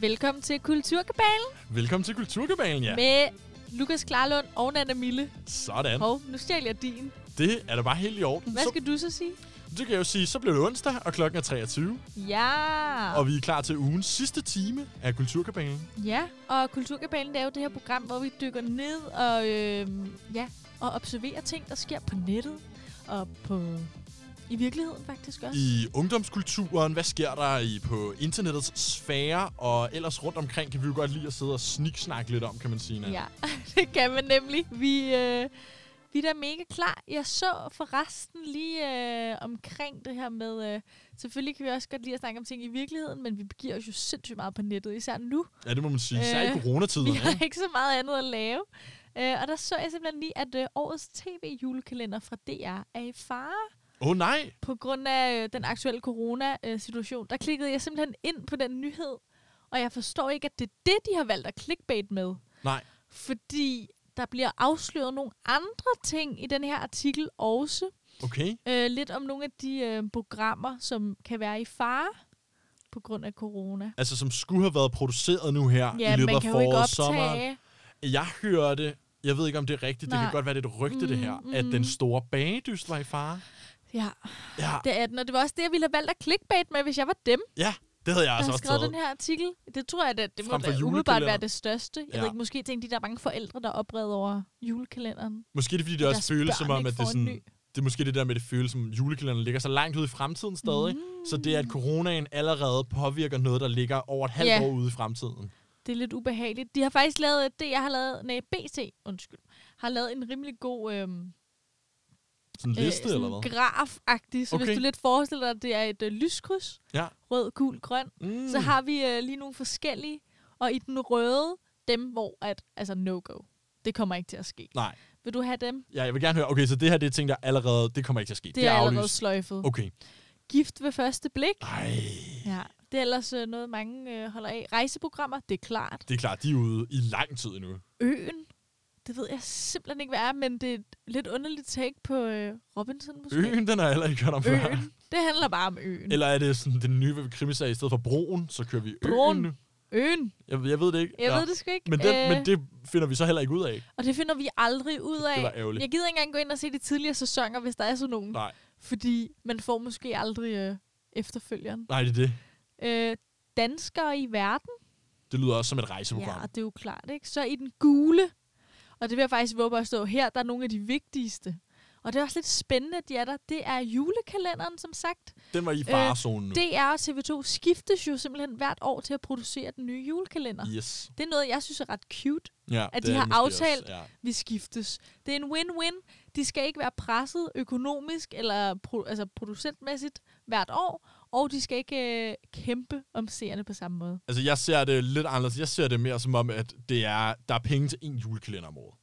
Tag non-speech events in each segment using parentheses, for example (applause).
Velkommen til Kulturkabalen Velkommen til Kulturkabalen, ja. med Lukas Klarlund og Nana Mille. Sådan. Hov, nu stjal jeg din. Det er da bare helt i orden. Hvad Så, skal du så sige? det kan jeg jo sige, så blev det onsdag, og klokken er 23. Ja. Og vi er klar til ugens sidste time af Kulturkabalen. Ja, og Kulturkabalen det er jo det her program, hvor vi dykker ned og, øh, ja, og observerer ting, der sker på nettet og på i virkeligheden faktisk også. I ungdomskulturen, hvad sker der i på internettets sfære, og ellers rundt omkring kan vi jo godt lide at sidde og sniksnakke lidt om, kan man sige. Nana. Ja, (laughs) det kan man nemlig. Vi, øh, vi er da mega klar. Jeg så forresten lige øh, omkring det her med... Øh, selvfølgelig kan vi også godt lide at snakke om ting i virkeligheden, men vi begiver os jo sindssygt meget på nettet, især nu. Ja, det må man sige. Især i Øh, coronatiden, (laughs) Vi har ikke? ikke så meget andet at lave. Øh, og der så jeg simpelthen lige, at øh, årets tv-julekalender fra DR er i fare Åh oh, nej! på grund af øh, den aktuelle corona-situation. Der klikkede jeg simpelthen ind på den nyhed, og jeg forstår ikke, at det er det, de har valgt at clickbait med. Nej. Fordi der bliver afsløret nogle andre ting i den her artikel også. Okay. Øh, lidt om nogle af de øh, programmer, som kan være i fare på grund af corona. Altså, som skulle have været produceret nu her Ja, i løbet af foråret, sommeren. Jeg hørte, jeg ved ikke om det er rigtigt, det Nej. kan godt være det et rygte det her, Mm, at mm. den store bagedyst var i fare. Ja, Ja, det er den, og det var også det, jeg ville have valgt at clickbait med, hvis jeg var dem, ja det havde jeg altså også skrevet taget. den her artikel. Det tror jeg, at det må Frem da umiddelbart være det største. Jeg Ja. ved ikke, måske tænkte de, der er mange forældre, der er oprevet over julekalenderen. Måske er det, fordi det også føles som om, at det er sådan... Det er måske det der med, det føles som julekalenderen ligger så langt ude i fremtiden stadig. Mm. Så det er, at coronaen allerede påvirker noget, der ligger over et halvt Ja. år ude i fremtiden. Det er lidt ubehageligt. De har faktisk lavet det, jeg har lavet, nej, BT, undskyld, har lavet en rimelig god øhm, Sådan en liste, øh, eller sådan hvad? graf-agtig. Så okay. Hvis du lidt forestiller dig, at det er et øh, lyskryds, Ja. rød, gul, grøn, Mm. så har vi øh, lige nogle forskellige. Og i den røde, dem hvor at, altså no-go. Det kommer ikke til at ske. Nej. Vil du have dem? Ja, jeg vil gerne høre. Okay, så det her det er ting, der allerede... Det kommer ikke til at ske. Det er, allerede aflyst. sløjfet. Okay. Gift ved første blik. Ej. Ja, det er ellers øh, noget, mange øh, holder af. Rejseprogrammer, det er klart. Det er klart, de er ude i lang tid endnu. Øen, det ved jeg simpelthen ikke, hvad er, men det er et lidt underligt take på øh, Robinson måske. Øen, den har jeg heller ikke hørt om før. Øen. Det handler bare om øen. Eller er det sådan den nye krimisag, i stedet for broen, så kører vi Broen. øen? Øen. Jeg, jeg ved det ikke. Jeg Nå. ved det sgu ikke. Men, den, Øh, men det finder vi så heller ikke ud af. Og det finder vi aldrig ud af. Det var ærgerligt. Jeg gider ikke engang gå ind og se de tidligere sæsoner, hvis der er sådan nogen. Nej, Fordi man får måske aldrig øh, efterfølgeren. nej, det er det. Øh, danskere i verden. Det lyder også som et rejseprogram. Ja, det er jo klart, ikke? Så i den gule, og det vil jeg faktisk våge at stå her, der er nogle af de vigtigste. Og det er også lidt spændende, at de er der. Det er julekalenderen, som sagt. Den var i farezonen nu. DR og TV2 skiftes jo simpelthen hvert år til at producere den nye julekalender. Yes. Det er noget, jeg synes er ret cute. Ja, At de har aftalt- Også, ja. Vi skiftes. Det er en win-win. De skal ikke være presset økonomisk eller pro- altså producentmæssigt hvert år, og de skal ikke øh, kæmpe om seerne på samme måde. Altså, jeg ser det lidt anderledes. Jeg ser det mere som om, at det er, der er penge til en julekalender om året.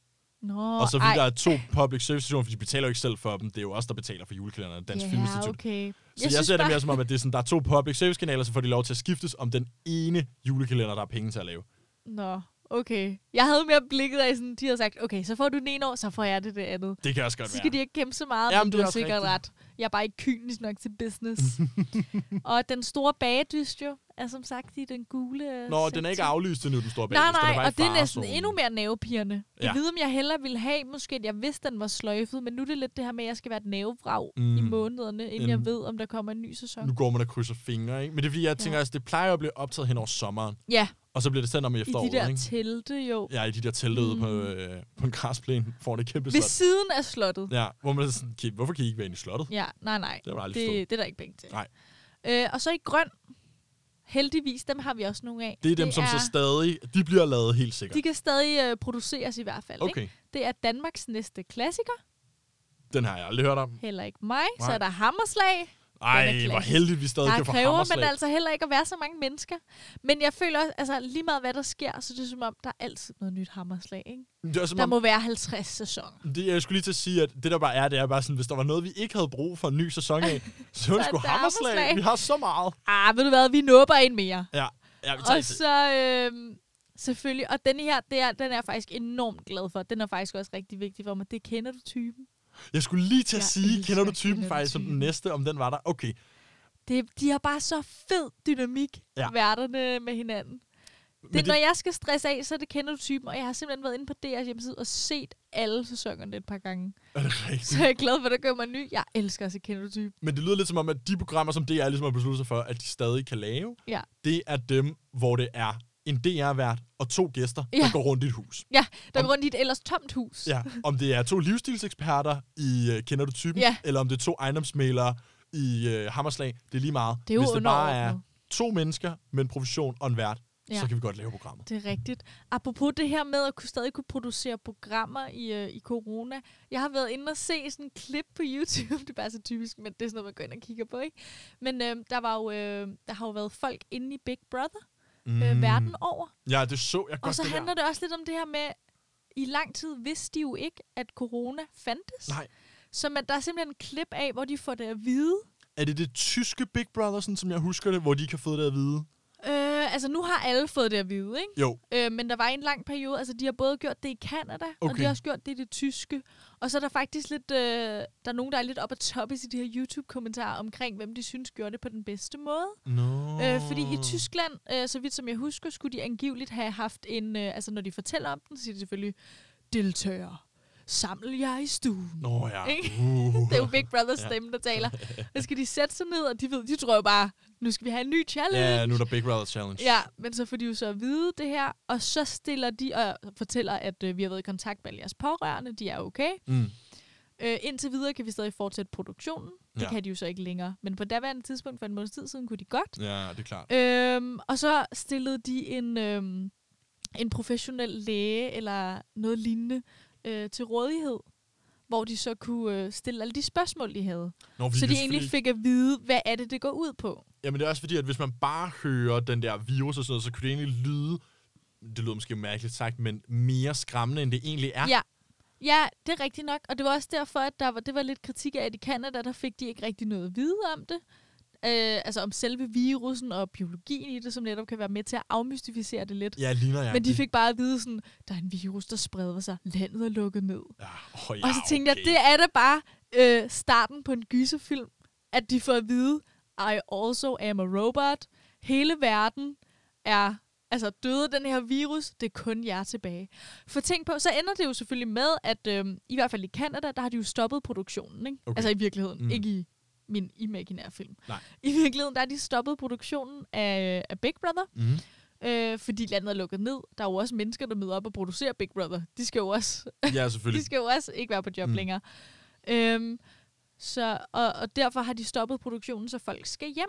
Nå, og så fordi ej. der er to public service stationer, for de betaler jo ikke selv for dem. Det er jo os, der betaler for julekalenderen, Dansk ja, Filminstitut. okay. Så jeg, jeg ser det mere som om, at det er sådan, der er to public service kanaler, så får de lov til at skiftes om den ene julekalender, der er penge til at lave. Nå, okay. Jeg havde mere blikket af sådan, de havde sagt, okay, så får du den ene år, så får jeg det det andet. Det kan også godt Så være. skal de ikke kæmpe så meget, Jamen, men du har sikkert rigtigt. ret. Jeg er bare ikke kynisk nok til business. (laughs) og den store bagedyst jo, er som sagt i den gule Nå, den er ikke sektor. aflyst endnu, den store bag. Nej, nej, og det er næsten endnu mere nervepirrende. Jeg Ja. ved, om jeg hellere ville have, måske at jeg vidste, den var sløjfet, men nu er det lidt det her med, at jeg skal være et nervevrag Mm. mm. i månederne, inden En- jeg ved, om der kommer en ny sæson. Nu går man og krydser fingre, ikke? Men det er fordi, jeg tænker, Ja. at det plejer at blive optaget hen over sommeren, Ja, og så bliver det sendt om i i efteråret, de der ikke? telte jo. Ja, i de der telte ude Mm. på, øh, på en græsplæne, får det kæmpe Ved slot. siden af slottet. Ja, hvor man er sådan, "Okay, hvorfor kan I ikke være inde i slottet? Ja, nej, nej. Det jeg aldrig forstået. Det, det er der ikke penge til. Nej. Øh, og så i grøn, heldigvis, dem har vi også nogle af. Det er dem, som så stadig, de bliver lavet helt sikkert. De kan stadig øh, produceres i hvert fald. Ikke? Okay, Det er Danmarks næste klassiker. den har jeg aldrig hørt om. Heller ikke mig. Så Nej. er der Hammerslag. Ej, hvor heldigt vi stadig Der kan få kræver man altså heller ikke at være så mange mennesker. Men jeg føler også, altså lige meget hvad der sker, så det er som om, der er altid noget nyt hammerslag. Ikke? Det er som Der om, må være 50 sæsoner. det, jeg skulle lige til at sige, at det der bare er, det er bare sådan, hvis der var noget, vi ikke havde brug for en ny sæson af, (laughs) så var det sgu er hammerslag. hammerslag. Vi har så meget. Ah, ved du hvad, vi nubber en mere. Ja, ja vi tager Og så øh, selvfølgelig, og den her, det er, den er jeg faktisk enormt glad for. Den er faktisk også rigtig vigtig for mig. Det kender du typen. Jeg skulle lige til at Jeg sige, kender du typen faktisk som den næste, om den var der? Okay. Det, de har bare så fed dynamik, Ja. værterne med hinanden. Det, Men når jeg skal stresse af, så er det kender du typen, og jeg har simpelthen været inde på DR's hjemmeside og set alle sæsonerne et par gange. er det rigtigt? Så jeg er glad for, at der kommer en ny. Jeg elsker at se kender du typen. Men det lyder lidt som om, at de programmer, som DR ligesom har besluttet sig for, at de stadig kan lave, Ja. det er dem, hvor det er en DR-vært og to gæster, Ja. der går rundt i et hus. Ja, der Om- går rundt i et ellers tomt hus. Ja, om det er to livsstilseksperter i uh, Kender du typen, Ja. eller om det er to ejendomsmalere i uh, Hammerslag, det er lige meget. Det er jo Hvis det bare er to mennesker med en profession og en vært. Ja. så kan vi godt lave programmet. Det er rigtigt. Apropos det her med at kunne stadig kunne producere programmer i, øh, i corona. Jeg har været inde og se sådan en klip på YouTube. (laughs) Det er bare så typisk, men det er sådan noget, man går ind og kigger på, ikke? Men øh, der, var jo, øh, der har jo været folk inde i Big Brother Mm. øh, verden over. Ja, det så jeg Og godt så det handler der. det også lidt om det her med, i lang tid vidste de jo ikke, at corona fandtes. Nej. Så man, der er simpelthen en klip af, hvor de får det at vide. Er det det tyske Big Brother, sådan, som jeg husker det, hvor de ikke har fået det at vide? Øh, altså, nu har alle fået det at vide, ikke? Jo, Øh, men der var en lang periode, altså de har både gjort det i Kanada, okay. og de har også gjort det i det tyske. Og så er der faktisk lidt, øh, der er nogen, der er lidt op at toppe i de her YouTube-kommentarer omkring, hvem de synes gjorde det på den bedste måde. no. Øh, fordi i Tyskland, øh, så vidt som jeg husker, skulle de angiveligt have haft en, øh, altså når de fortæller om den, så siger de selvfølgelig, deltagere, saml jer i stuen. Nå ja. Uh. (laughs) Det er jo Big Brothers stemme, der taler. (laughs) Så skal de sætte sig ned, og de ved, de tror jo bare, nu skal vi have en ny challenge. Ja, nu er der Big Brother Challenge. Ja, men så får de jo så at vide det her, og så stiller de og fortæller, at øh, vi har været i kontakt med jeres pårørende, de er okay. Mm. Øh, indtil videre kan vi stadig fortsætte produktionen. Det Ja. kan de jo så ikke længere. Men på daværende tidspunkt, for en måneds tid siden, kunne de godt. Ja, det er klart. Øhm, og så stillede de en, øhm, en professionel læge eller noget lignende øh, til rådighed, hvor de så kunne øh, stille alle de spørgsmål, de havde. Nå, Så de egentlig selvfølgelig- fik at vide, hvad er det, det går ud på. Jamen det er også fordi, at hvis man bare hører den der virus og sådan noget, så kunne det egentlig lyde, det lyder måske mærkeligt sagt, men mere skræmmende, end det egentlig er. Ja. Ja, det er rigtigt nok. Og det var også derfor, at der var, det var lidt kritik af, at i Canada, der fik de ikke rigtig noget at vide om det. Øh, altså om selve virusen og biologien i det, som netop kan være med til at afmystificere det lidt. Ja, ligner jeg. Men de fik bare at vide sådan, der er en virus, der spreder sig. Landet er lukket ned. Ja, oh, ja, og så tænkte okay. jeg, det er da bare øh, starten på en gyserfilm, at de får at vide, I also am a robot. Hele verden er altså døde den her virus, det er kun jer tilbage. For tænk på, så ender det jo selvfølgelig med, at øh, i hvert fald i Canada, der har de jo stoppet produktionen. Ikke? Okay. Altså i virkeligheden, mm. ikke i min imaginære film. Nej. I virkeligheden, der har de stoppet produktionen af, af Big Brother, Mm. øh, fordi landet er lukket ned. Der er jo også mennesker, der møder op og producerer Big Brother. De skal jo også Ja, (laughs) de selvfølgelig. skal jo også ikke være på job mm. længere. Øhm, så, og, og derfor har de stoppet produktionen, så folk skal hjem.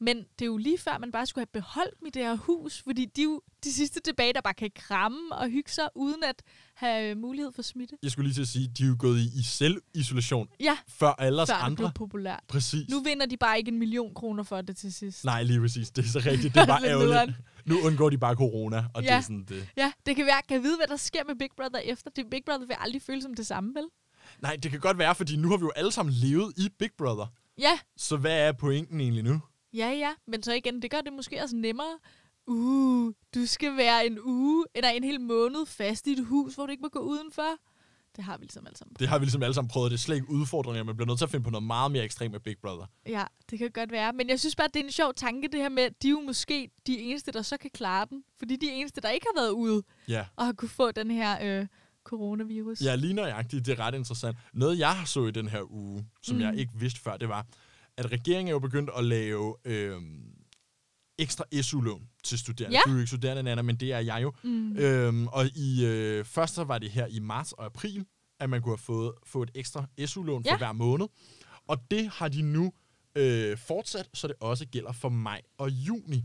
Men det er jo lige før, man bare skulle have beholdt det her hus, fordi de er jo de sidste tilbage, der bare kan kramme og hygge sig, uden at have øh, mulighed for smitte. Jeg skulle lige til at sige, de er jo gået i, i selvisolation Ja, før alle os før det andre. blev populært. Præcis. Nu vinder de bare ikke en million kroner for det til sidst. Nej, lige præcis. Det er så (laughs) rigtigt. Det er bare Lidt ærgerligt. Nu undgår de bare corona, og det Ja. er sådan det. Ja, det kan være, kan vide, hvad der sker med Big Brother efter. Det Big Brother vil aldrig føle som det samme, vel? Nej, det kan godt være, fordi nu har vi jo alle sammen levet i Big Brother. Ja, Så hvad er pointen egentlig nu? Ja, ja. Men så igen, det gør det måske også nemmere. Uh, du skal være en uge, eller en hel måned fast i et hus, hvor du ikke må gå udenfor. Det har vi ligesom alle sammen. Det har vi ligesom alle sammen prøvet. Det er slet ikke udfordringer. Man bliver nødt til at finde på noget meget mere ekstremt med Big Brother. Ja, det kan godt være. Men jeg synes bare, det er en sjov tanke, det her med, at de er jo måske de eneste, der så kan klare den. Fordi de eneste, der ikke har været ude Ja. og har kunne få den her øh, coronavirus. Ja, lige nøjagtigt. Det er ret interessant. Noget, jeg så i den her uge, som. Mm. jeg ikke vidste før, det var, at regeringen er jo begyndt at lave øh, ekstra SU-lån til studerende. Ja. Du er jo ikke studerende, Nana, men det er jeg jo. Mm. Øhm, og i øh, først så var det her i marts og april, at man kunne have fået, få et ekstra SU-lån for Ja. hver måned. Og det har de nu øh, fortsat, så det også gælder for maj og juni.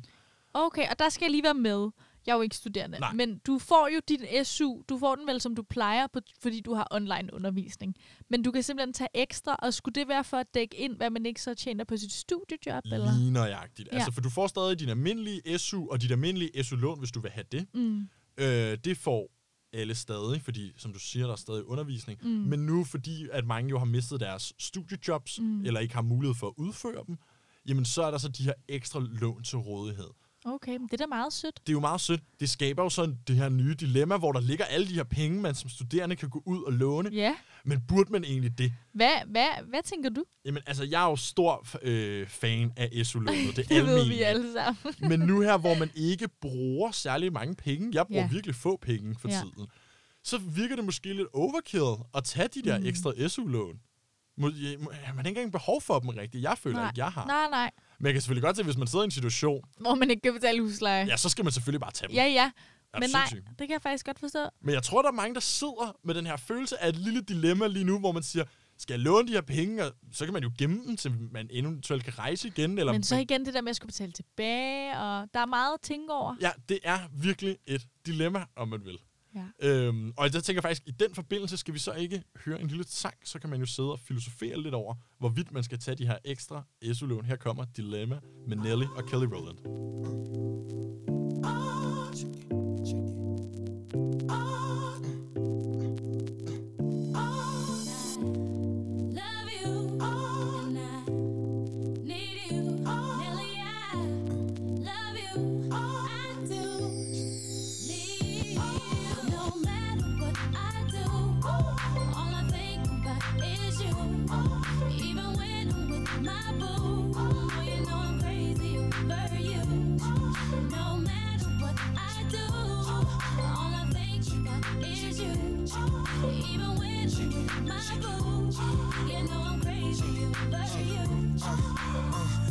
Okay, og der skal jeg lige være med. Jeg er jo ikke studerende. Nej. Men du får jo din SU, du får den vel, som du plejer, på, fordi du har online undervisning. Men du kan simpelthen tage ekstra, og skulle det være for at dække ind, hvad man ikke så tjener på sit studiejob? Eller? Lige nøjagtigt. Ja. Altså, for du får stadig din almindelige SU og dit almindelige SU-lån, hvis du vil have det. Mm. Øh, det får alle stadig, fordi som du siger, der er stadig undervisning. Mm. Men nu, fordi at mange jo har mistet deres studiejobs, Mm. eller ikke har mulighed for at udføre dem, jamen så er der så de her ekstra lån til rådighed. Okay, men det er da meget sødt. Det er jo meget sødt. Det skaber jo sådan det her nye dilemma, hvor der ligger alle de her penge, man som studerende kan gå ud og låne. Ja. Men burde man egentlig det? Hvad, hvad, hvad tænker du? Jamen, altså, jeg er jo stor øh, fan af SU-lånet. Det er (laughs) Det ved vi alle sammen. (laughs) Men nu her, hvor man ikke bruger særlig mange penge, jeg bruger Ja. virkelig få penge for Ja. tiden, så virker det måske lidt overkill at tage de der Mm. ekstra SU-lån. Man har ikke engang behov for dem rigtigt. Jeg føler Nej. ikke, jeg har. Nej, nej. Men jeg kan selvfølgelig godt se, hvis man sidder i en situation, Hvor man ikke kan betale husleje. ja, så skal man selvfølgelig bare tage dem. ja. ja. Er Men nej, det kan jeg faktisk godt forstå. Men jeg tror, der er mange, der sidder med den her følelse af et lille dilemma lige nu, hvor man siger, skal jeg låne de her penge, og så kan man jo gemme dem, til man eventuelt kan rejse igen. Eller Men så igen det der med at skulle betale tilbage, og der er meget at tænke over. Ja, det er virkelig et dilemma, om man vil. Ja. Øhm, og jeg tænker faktisk, i den forbindelse skal vi så ikke høre en lille sang, så kan man jo sidde og filosofere lidt over, hvorvidt man skal tage de her ekstra SU-lån. Her kommer Dilemma med Nelly og Kelly Rowland. Love my boo, you know I'm crazy over you.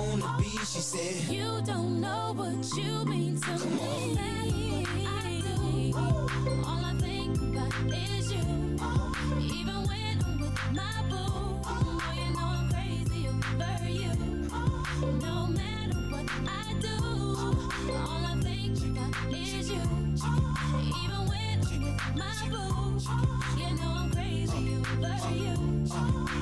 gonna be? She said, You don't know what you mean to me. I do. All I think about is you. Even when I'm with my boo, oh, you know I'm crazy over you. No matter what I do, all I think about is you. Even when I'm with my boo, you know I'm crazy over you.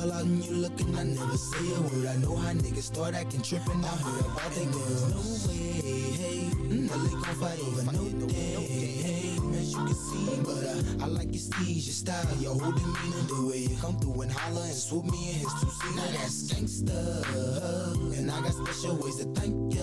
All out and you looking, I never say a word. I know how niggas start acting tripping. I heard about they girls. No way, hey, Nelly gon' fight over no day. Hey, as you can see, but uh, I like your steez, your style, your whole demeanor, the way you come through and holler and swoop me in his two seat. Now that's gangsta, and I got special ways to thank ya.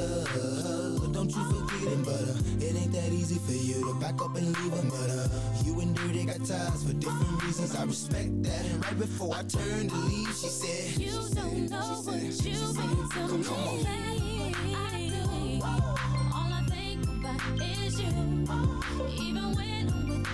But don't you forget it, but uh, it ain't that easy for you to back up and leave him. But uh, you and Dirty got ties for different reasons. I respect that. And right before I turned to leave, she said, You don't know what you've been to me. I do. All I think about is you. Even when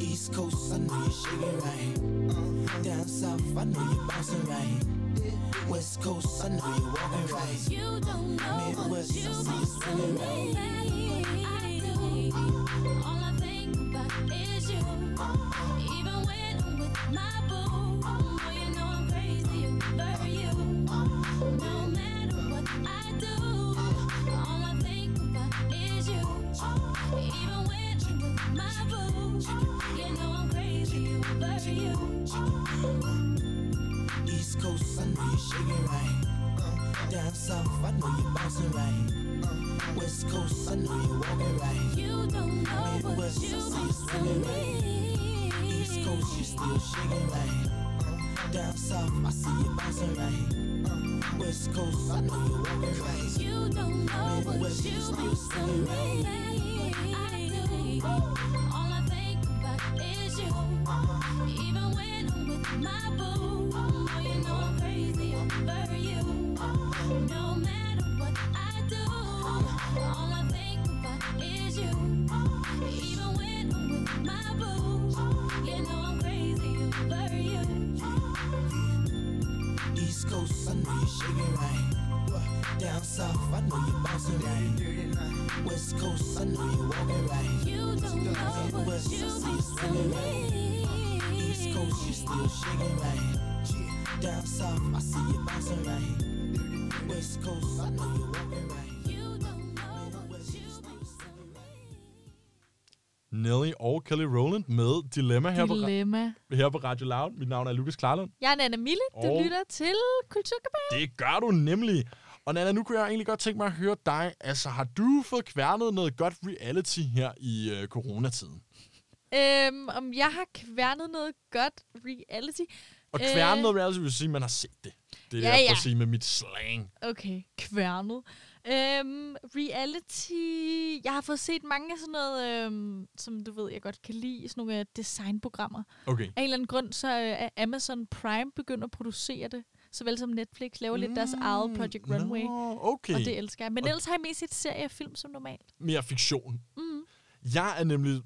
East Coast, I know you're shaking right. Down south, I know you're bouncing right. West Coast, I know you're walking right. You don't know Midwest, I you've see you to right. Nelly og Kelly Rowland med Dilemma her, på, Dilemma. her på Radio Loud. Mit navn er Lukas Klarlund. Jeg er Nana Mille. Du Og- lytter til Kulturkabalen. Det gør du nemlig. Og Nana, nu kunne jeg egentlig godt tænke mig at høre dig. Altså, har du fået kværnet noget godt reality her i øh, coronatiden? Øhm, om jeg har kværnet noget godt reality? Og Øh. kværnet noget reality vil sige, at man har set det. Det er Ja, det, jeg ja. at sige med mit slang. Okay, kværnet. Øhm, reality... Jeg har fået set mange af sådan noget, øhm, som du ved, jeg godt kan lide. Sådan nogle øh, designprogrammer. Okay. Af en eller anden grund, så øh, er Amazon Prime begyndt at producere det. Såvel som Netflix laver lidt deres eget Project Runway. Nå, okay. Og det elsker jeg. Men Og- ellers har jeg mest set serie og film som normalt. Mere fiktion. Mm. Jeg er nemlig,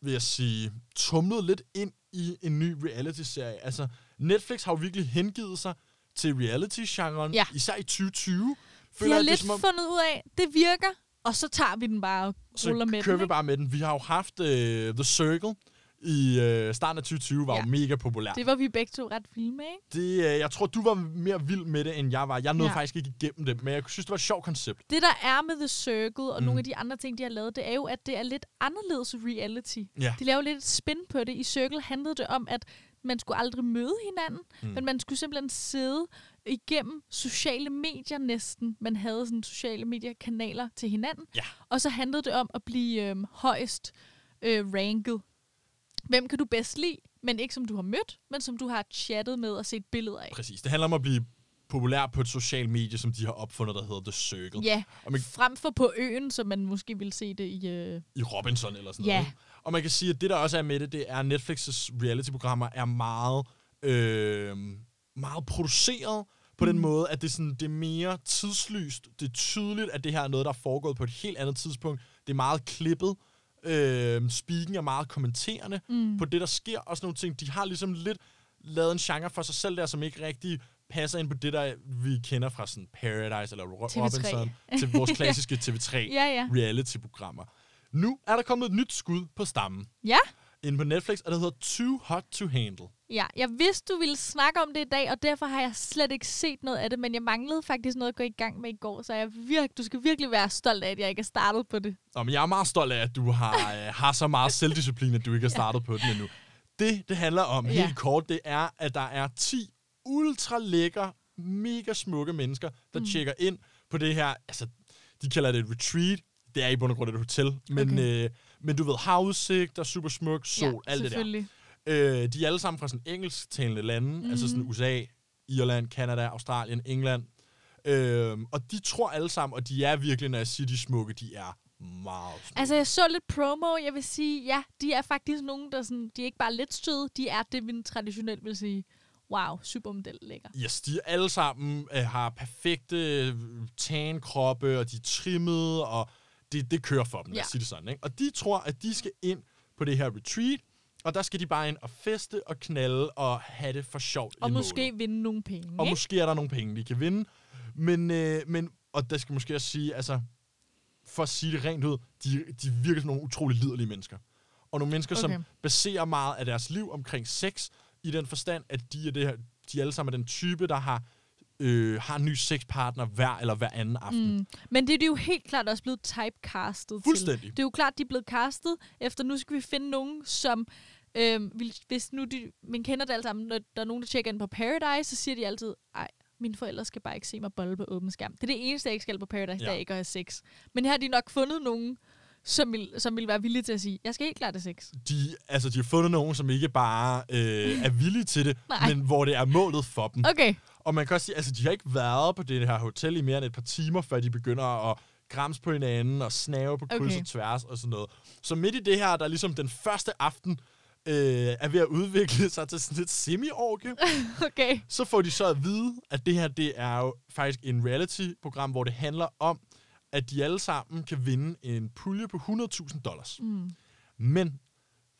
vil jeg sige, tumlet lidt ind i en ny reality-serie. Altså, Netflix har jo virkelig hengivet sig til reality-genren, Ja. især i 2020. De Føler har jeg, det er lidt som om- fundet ud af, det virker, og så tager vi den bare og så ruller med kører den. vi ikke? bare med den. Vi har jo haft uh, The Circle i uh, starten af 2020, var ja. Jo mega populær. Det var vi begge to ret vilde med, ikke? Det, uh, jeg tror, du var mere vild med det, end jeg var. Jeg nåede ja. Faktisk ikke igennem det, men jeg synes, det var et sjovt koncept. Det, der er med The Circle og Mm. nogle af de andre ting, de har lavet, det er jo, at det er lidt anderledes reality. Ja. De laver lidt et spin på det. I Circle handlede det om, at man skulle aldrig møde hinanden, mm. men man skulle simpelthen sidde igennem sociale medier næsten. Man havde sådan sociale mediekanaler til hinanden. Ja. Og så handlede det om at blive øhm, højst øh, ranket. Hvem kan du bedst lide, men ikke som du har mødt, men som du har chattet med og set billeder af. Præcis. Det handler om at blive populær på et socialt medie, som de har opfundet, der hedder The Circle. Ja, Og man- frem for på øen, som man måske ville se det i... Øh, i Robinson eller sådan Ja. noget. Og man kan sige, at det der også er med det, det er, at Netflix's reality-programmer er meget, øh, meget produceret på mm. den måde, at det, sådan, det er mere tidslyst. Det er tydeligt, at det her er noget, der er foregået på et helt andet tidspunkt. Det er meget klippet. Øh, speaking er meget kommenterende mm. på det, der sker. Og sådan nogle ting. De har ligesom lidt lavet en genre for sig selv der, som ikke rigtig passer ind på det, der vi kender fra sådan Paradise eller Ro- TV3. Robinson til vores (laughs) klassiske TV3 ja, ja. reality-programmer. Nu er der kommet et nyt skud på stammen Ja, inde på Netflix, og det hedder Too Hot to Handle. ja. Jeg vidste, du ville snakke om det i dag, og derfor har jeg slet ikke set noget af det, men jeg manglede faktisk noget at gå i gang med i går, så jeg virk, du skal virkelig være stolt af, at jeg ikke er startet på det. Nå, men jeg er meget stolt af, at du har, (laughs) øh, har så meget selvdisciplin, at du ikke har startet på den endnu. Det, det handler om Ja. helt kort, det er, at der er 10 ultra lækre, mega smukke mennesker, der mm. tjekker ind på det her, altså, de kalder det et retreat, det er i bund og grund et hotel, men, Okay. øh, men du ved, havudsigt, der er super smuk, sol, ja, alt det der. Øh, de er alle sammen fra sådan engelsktalende lande, mm. altså sådan USA, Irland, Kanada, Australien, England. Øh, og de tror alle sammen, og de er virkelig, når jeg siger, de smukke, de er meget smukke. Altså, jeg så lidt promo. Jeg vil sige, ja, de er faktisk nogen, der sådan, de er ikke bare lidt søde, de er det, vi traditionelt vil sige, wow, supermodel lækker. Yes, de alle sammen øh, har perfekte øh, tan-kroppe, og de er trimmede, og det, det kører for dem, lad os Ja. sige det sådan. Ikke? Og de tror, at de skal ind på det her retreat, og der skal de bare ind og feste og knalde og have det for sjovt Og måske målet. vinde nogle penge, Og ikke? måske er der nogle penge, de kan vinde. Men, øh, men og der skal måske også sige, altså, for at sige det rent ud, de, de virker som nogle utrolig liderlige mennesker. Og nogle mennesker, okay. Som baserer meget af deres liv omkring sex, i den forstand, at de er, det her, de alle sammen er den type, der har, øh, har en ny sexpartner hver eller hver anden aften. Mm. Men det er de jo helt klart også blevet typecastet Fuldstændig. til. Det er jo klart, de er blevet castet efter, nu skal vi finde nogen, som... Vil- hvis nu de, man kender det alle sammen, når der er nogen, der tjekker ind på Paradise, så siger de altid, ej, mine forældre skal bare ikke se mig bolle på åben skærm. Det er det eneste, jeg ikke skal på Paradise, ja. Det er ikke at have sex. Men her har de nok fundet nogen, som vil, som vil være villige til at sige, jeg skal helt klart have sex. De, altså, de har fundet nogen, som ikke bare øh, er villige til det, (laughs) men hvor det er målet for dem. Okay. Og man kan også sige, altså de har ikke været på det her hotel i mere end et par timer, før de begynder at grams på hinanden og snave på kryds Okay. og tværs og sådan noget. Så midt i det her, der er ligesom den første aften, øh, er ved at udvikle (laughs) sig til sådan et semi-orgie. (laughs) Okay. så får de så at vide, at det her det er jo faktisk en reality-program, hvor det handler om, at de alle sammen kan vinde en pulje på 100.000 dollars. Mm. Men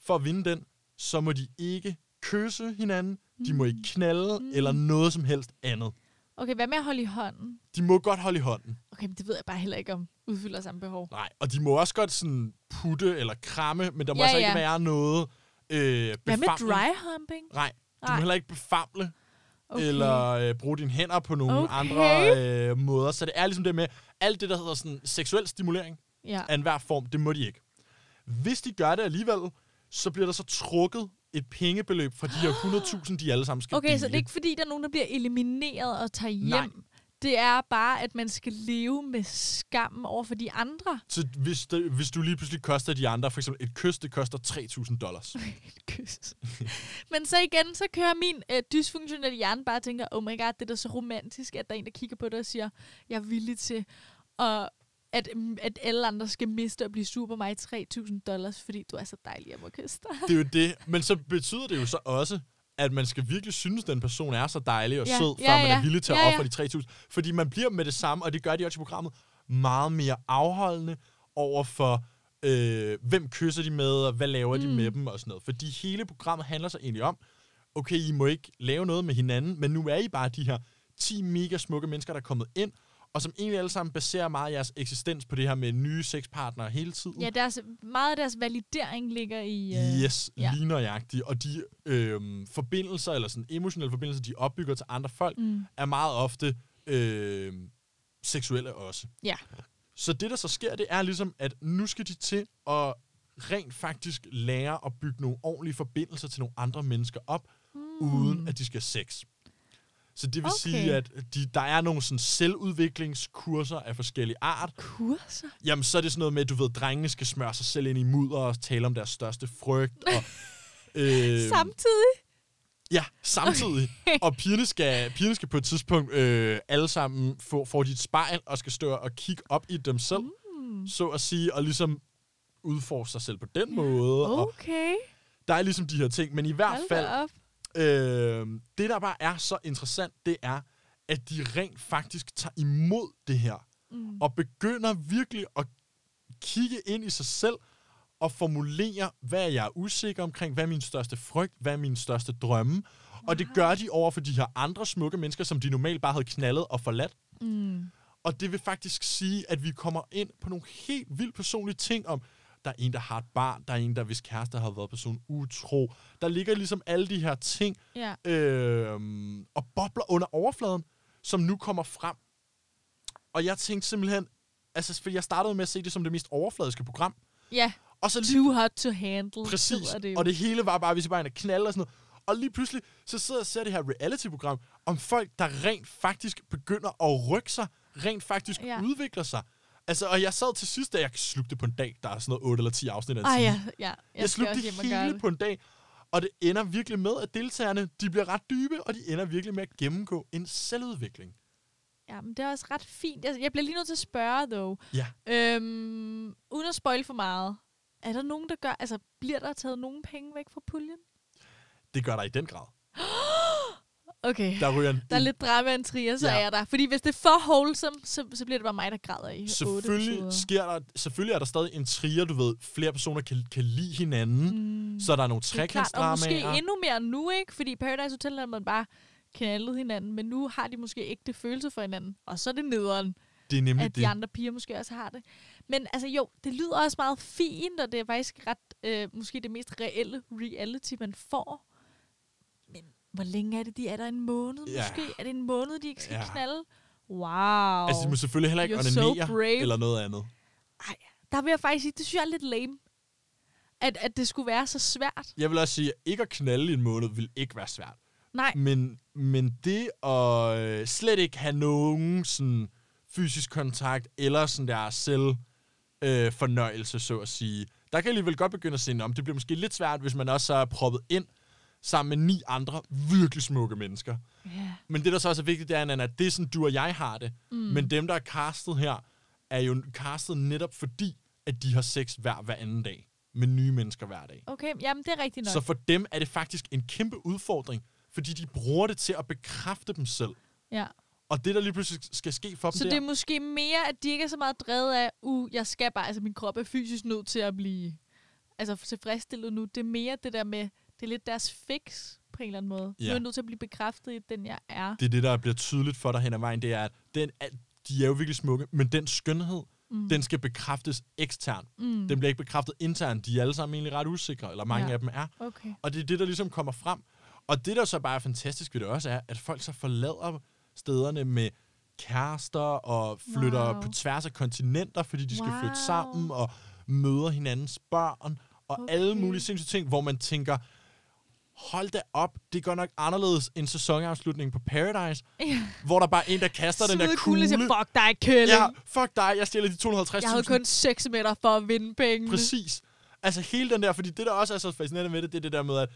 for at vinde den, så må de ikke kysse hinanden, de må ikke knalde mm. eller noget som helst andet. Okay, hvad med at holde i hånden? De må godt holde i hånden. Okay, men det ved jeg bare heller ikke, om udfylder samme behov. Nej, og de må også godt sådan putte eller kramme, men der må Ja, altså ja. ikke være noget øh, Hvad med befamling. dry humping? Nej, du må Nej. heller ikke befamle Okay. eller øh, bruge dine hænder på nogle Okay. andre øh, måder. Så det er ligesom det med, alt det, der hedder sådan seksuel stimulering Ja. af enhver form, det må de ikke. Hvis de gør det alligevel, så bliver der så trukket et pengebeløb fra de her 100.000, de alle sammen skal Okay, dele. så det er ikke fordi, der er nogen, der bliver elimineret og tager hjem. Nej. Det er bare, at man skal leve med skammen over for de andre. Så hvis, det, hvis du lige pludselig koster de andre, for eksempel et kys, det koster 3.000 dollars. (laughs) Et kys. Men så igen, så kører min øh, dysfunktionelle hjerne bare og tænker, oh my god, det er da så romantisk, at der er en, der kigger på dig og siger, jeg er villig til at, at, mm, at alle andre skal miste og blive sur på mig 3.000 dollars, fordi du er så dejlig, jeg må kysse dig. Det er jo det. Men så betyder det jo så også, at man skal virkelig synes, at den person er så dejlig og Ja, sød, ja, før man ja. er villig til at Ja, ja. ofre de 3.000. Fordi man bliver med det samme, og det gør de også i programmet, meget mere afholdende over for, øh, hvem kysser de med, og hvad laver mm. de med dem og sådan noget. Fordi hele programmet handler så egentlig om, okay, I må ikke lave noget med hinanden, men nu er I bare de her 10 mega smukke mennesker, der er kommet ind, og som egentlig alle sammen baserer meget jeres eksistens på det her med nye sexpartnere hele tiden. Ja, deres, meget af deres validering ligger i... Øh, Yes, ja. nøjagtigt. Og de øhm, forbindelser, eller sådan emotionelle forbindelser, de opbygger til andre folk, Mm. er meget ofte øhm, seksuelle også. Ja. Så det, der så sker, det er ligesom, at nu skal de til at rent faktisk lære at bygge nogle ordentlige forbindelser til nogle andre mennesker op, mm. uden at de skal sex. Så det vil okay. Sige, at de, der er nogle sådan selvudviklingskurser af forskellige art, Kurser? Jamen, så er det sådan noget med, at du ved, drengene skal smøre sig selv ind i mudder og tale om deres største frygt. Og, (laughs) øh, Samtidig? Ja, samtidig. Okay. Og pigerne skal, pigerne skal på et tidspunkt øh, alle sammen få, få dit spejl og skal stå og kigge op i dem selv, mm. så at sige, og ligesom udforske sig selv på den måde. Og Okay. der er ligesom de her ting, men i hvert Hold fald, op. øh, det der bare er så interessant, det er, at de rent faktisk tager imod det her, mm. og begynder virkelig at kigge ind i sig selv, og formulere, hvad jeg er usikker omkring, hvad er min største frygt, hvad er min største drømme. Og det gør de over for de her andre smukke mennesker, som de normalt bare havde knaldet og forladt. Mm. Og det vil faktisk sige, at vi kommer ind på nogle helt vildt personlige ting om, der er en, der har et barn, der er en, der hvis kæreste har været person utro. Der ligger ligesom alle de her ting Ja. øh, og bobler under overfladen, som nu kommer frem. Og jeg tænkte simpelthen, altså for jeg startede med at se det som det mest overfladiske program. Ja. Og så lige Too hot to handle. Præcis. Det jo. og det hele var bare, hvis I bare en knalde og sådan noget. Og lige pludselig, så sidder jeg og ser det her reality-program om folk, der rent faktisk begynder at rykke sig, rent faktisk ja. udvikler sig. Altså, og jeg sad til sidst, da jeg slugte det på en dag, der er sådan noget 8 eller 10 afsnit af en time. ja, ja. Jeg, Jeg slugte det hele det. på en dag, og det ender virkelig med, at deltagerne, de bliver ret dybe, og de ender virkelig med at gennemgå en selvudvikling. Ja, men det er også ret fint. Jeg, jeg bliver lige nødt til at spørge, dog. Ja. Øhm, uden at spoil for meget. Er der nogen, der gør... Altså, bliver der taget nogen penge væk fra puljen? Det gør der i den grad. (gasps) Okay. Der ryger en, Der er lidt drama og trier, så Ja. er jeg der. Fordi hvis det er for wholesome, så, så bliver det bare mig, der græder i selvfølgelig sker der, selvfølgelig er der stadig en trier, du ved, flere personer kan, kan lide hinanden, mm. så er der nogle Det er og trekantsdramaer. måske endnu mere nu, ikke? Fordi i Paradise Hotel har man bare knaldet hinanden, men nu har de måske ægte følelser for hinanden. Og så er det nederen, Det er nemlig at det. de andre piger måske også har det. Men altså jo, det lyder også meget fint, og det er faktisk ret, øh, måske det mest reelle reality, man får. Hvor længe er det, de er der? En måned Ja. måske? Er det en måned, de ikke skal Ja. knalde? Wow. Altså, de må selvfølgelig heller ikke You're so onanere brave. eller noget andet. Ej, der vil jeg faktisk sige, det synes jeg er lidt lame. At, at det skulle være så svært. Jeg vil også sige, at ikke at knalde i en måned vil ikke være svært. Nej, Men, men det at øh, slet ikke have nogen sådan, fysisk kontakt, eller sådan der selv øh, fornøjelse, så at sige. Der kan jeg alligevel godt begynde at se, om det bliver måske lidt svært, hvis man også er proppet ind sammen med ni andre virkelig smukke mennesker. Ja. Men det, der så også er vigtigt, det er, at det er sådan, du og jeg har det. Mm. Men dem, der er castet her, er jo castet netop fordi, at de har sex hver, hver anden dag. Med nye mennesker hver dag. Okay, jamen det er rigtigt nok. Så for dem er det faktisk en kæmpe udfordring, fordi de bruger det til at bekræfte dem selv. ja. Og det, der lige pludselig skal ske for dem Så der, det er måske mere, at de ikke er så meget drevet af, uh, jeg skal bare, altså min krop er fysisk nødt til at blive altså tilfredsstillet nu. Det er mere det der med, det er lidt deres fix på en eller anden måde. Ja. Nu er jeg nødt til at blive bekræftet i den, jeg er. Det er det, der bliver tydeligt for dig hen ad vejen, det er, at den, at de er jo virkelig smukke, men den skønhed, mm. den skal bekræftes eksternt. Mm. Den bliver ikke bekræftet internt. De er alle sammen egentlig ret usikre, eller mange Ja. af dem er. Okay. Og det er det, der ligesom kommer frem. Og det, der så bare er fantastisk ved det også, er, at folk så forlader stederne med kærester og flytter Wow. på tværs af kontinenter, fordi de skal flytte Wow. sammen og møder hinandens børn og okay. alle mulige sindssyge ting, hvor man tænker, hold da op, det går nok anderledes end sæsonafslutningen på Paradise, Ja. hvor der bare er en, der kaster den der kugle. siger, fuck dig, kælling. Ja, fuck dig, jeg stjæler de 250.000. jeg havde kun 6 meter for at vinde penge. Præcis. Altså hele den der, fordi det der også er så fascinerende med det, det er det der med, at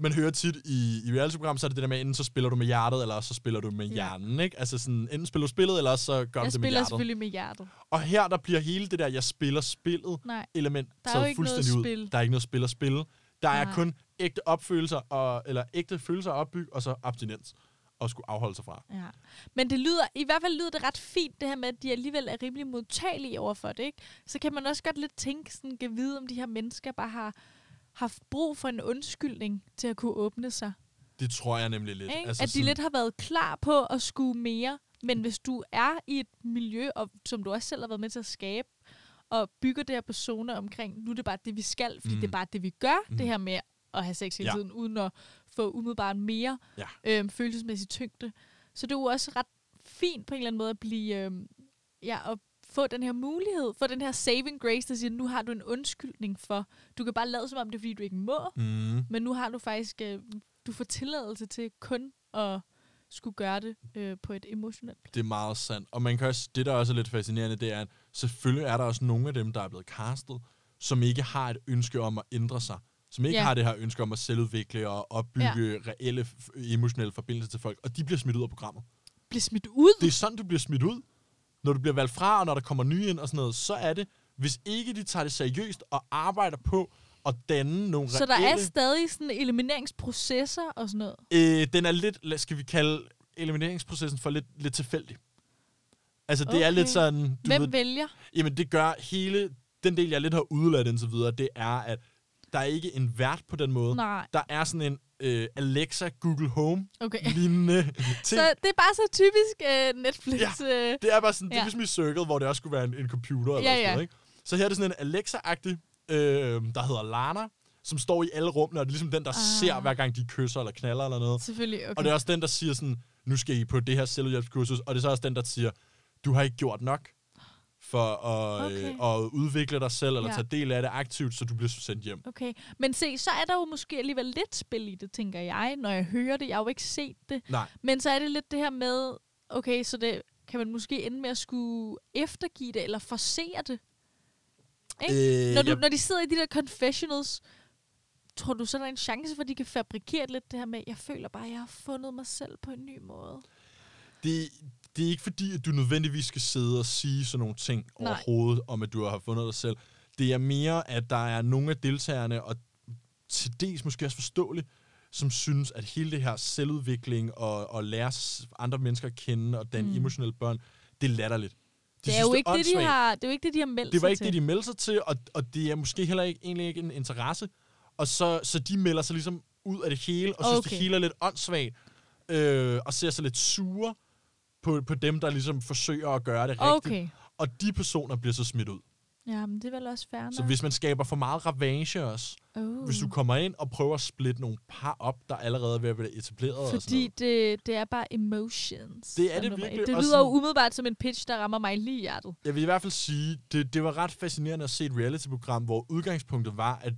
man hører tit i, i reality-program, så er det det der med, enten så spiller du med hjertet, eller også så spiller du med Ja. hjernen, ikke? Altså sådan, enten spiller du spillet, eller også så gør du Jeg det med spiller hjertet. selvfølgelig med hjertet. Og her, der bliver hele det der, jeg spiller spillet Nej. element Der er jo ikke noget fuldstændig ud. spil. Der er ikke noget spil at spille. Der er Nej. kun ægte opfølelser, og, eller ægte følelser at opbygge, og så abstinens og skulle afholde sig fra. Ja. Men det lyder, i hvert fald lyder det ret fint, det her med, at de alligevel er rimelig modtagelige over for det, ikke? Så kan man også godt lidt tænke, sådan, kan vide, om de her mennesker bare har haft brug for en undskyldning til at kunne åbne sig. Det tror jeg nemlig lidt. Ikke? Altså at de lidt har været klar på at skue mere, men hvis du er i et miljø, og, som du også selv har været med til at skabe, og bygger det her persona omkring, nu er det bare det, vi skal, fordi mm. Mm. det er bare det, vi gør, Mm. det her med at have sex hele Ja. tiden, uden at få umiddelbart mere Ja. øhm, følelsesmæssig tyngde. Så det er jo også ret fint på en eller anden måde at blive, øhm, ja, at få den her mulighed, få den her saving grace, der siger, nu har du en undskyldning for, du kan bare lade som om det er, fordi du ikke må, Mm. men nu har du faktisk, øh, du får tilladelse til kun at skulle gøre det øh, på et emotionelt plan. Det er meget sandt. Og man kan også, det, der også er lidt fascinerende, det er, at selvfølgelig er der også nogle af dem, der er blevet castet, som ikke har et ønske om at ændre sig. Som ikke Ja. har det her ønske om at selvudvikle og opbygge ja. reelle emotionelle forbindelser til folk. Og de bliver smidt ud af programmet. Bliver smidt ud? Det er sådan, du bliver smidt ud. Når du bliver valgt fra, og når der kommer nye ind og sådan noget, så er det, hvis ikke de tager det seriøst og arbejder på at danne nogle Så der er reelle... stadig sådan elimineringsprocesser og sådan noget? Øh, den er lidt, skal vi kalde elimineringsprocessen for lidt, lidt tilfældig. Altså, det okay. er lidt sådan... Du Hvem ved, vælger? Jamen, det gør hele... Den del, jeg lidt har udladt indtil videre, det er, at der er ikke en vært på den måde. Nej. Der er sådan en øh, Alexa, Google Home Okay. (laughs) lignende (laughs) ting. Så det er bare så typisk øh, Netflix. Ja. Øh, Det er bare sådan, det er Ja. ligesom i Circle, hvor det også skulle være en, en computer eller Ja, sådan ja. noget, ikke? Så her er det sådan en Alexa-agtig, øh, der hedder Lana, som står i alle rummene, og det er ligesom den, der Ah. ser, hver gang de kysser eller knaller eller noget. selvfølgelig, okay. Og det er også den, der siger sådan, nu skal I på det her selvhjælpskursus, og det er så også den, der siger, du har ikke gjort nok for at, okay. Okay. øh, at udvikle dig selv, eller Ja. tage del af det aktivt, så du bliver sendt hjem. Okay, men se, så er der jo måske alligevel lidt spil i det, tænker jeg, når jeg hører det. Jeg har jo ikke set det. Nej, Men så er det lidt det her med, okay, så det kan man måske ende med at skulle eftergive det, eller forsere det. Ikke? Øh, når, du, jeg- når de sidder i de der confessionals, tror du så, der er en chance for, at de kan fabrikere lidt det her med, jeg føler bare, at jeg har fundet mig selv på en ny måde. det, det er ikke fordi, at du nødvendigvis skal sidde og sige sådan nogle ting Nej. overhovedet, om at du har fundet dig selv. Det er mere, at der er nogle af deltagerne, og til dels måske også forståeligt, som synes, at hele det her selvudvikling og, og lære andre mennesker at kende og danne Mm. emotionelle børn, det er latterligt. De Det er, synes, jo ikke det, de har, det er jo ikke det, de har meldt Det var ikke til. det, de meldte sig til, og, og det er måske heller ikke, egentlig ikke en interesse. Og så, så de melder sig ligesom ud af det hele, og synes, Okay. det hele er lidt åndssvagt, øh, og ser sig lidt sure på, på dem, der ligesom forsøger at gøre det rigtigt. Okay. Og de personer bliver så smidt ud. Ja, men det er vel også fair Så nok. hvis man skaber for meget ravage også, oh. hvis du kommer ind og prøver at splitte nogle par op, der allerede er ved at være etableret og sådan Fordi noget. det, det er bare emotions. Det er det virkelig, et. Det lyder jo umiddelbart som en pitch, der rammer mig lige i hjertet. Jeg vil i hvert fald sige, det, det var ret fascinerende at se et reality-program, hvor udgangspunktet var, at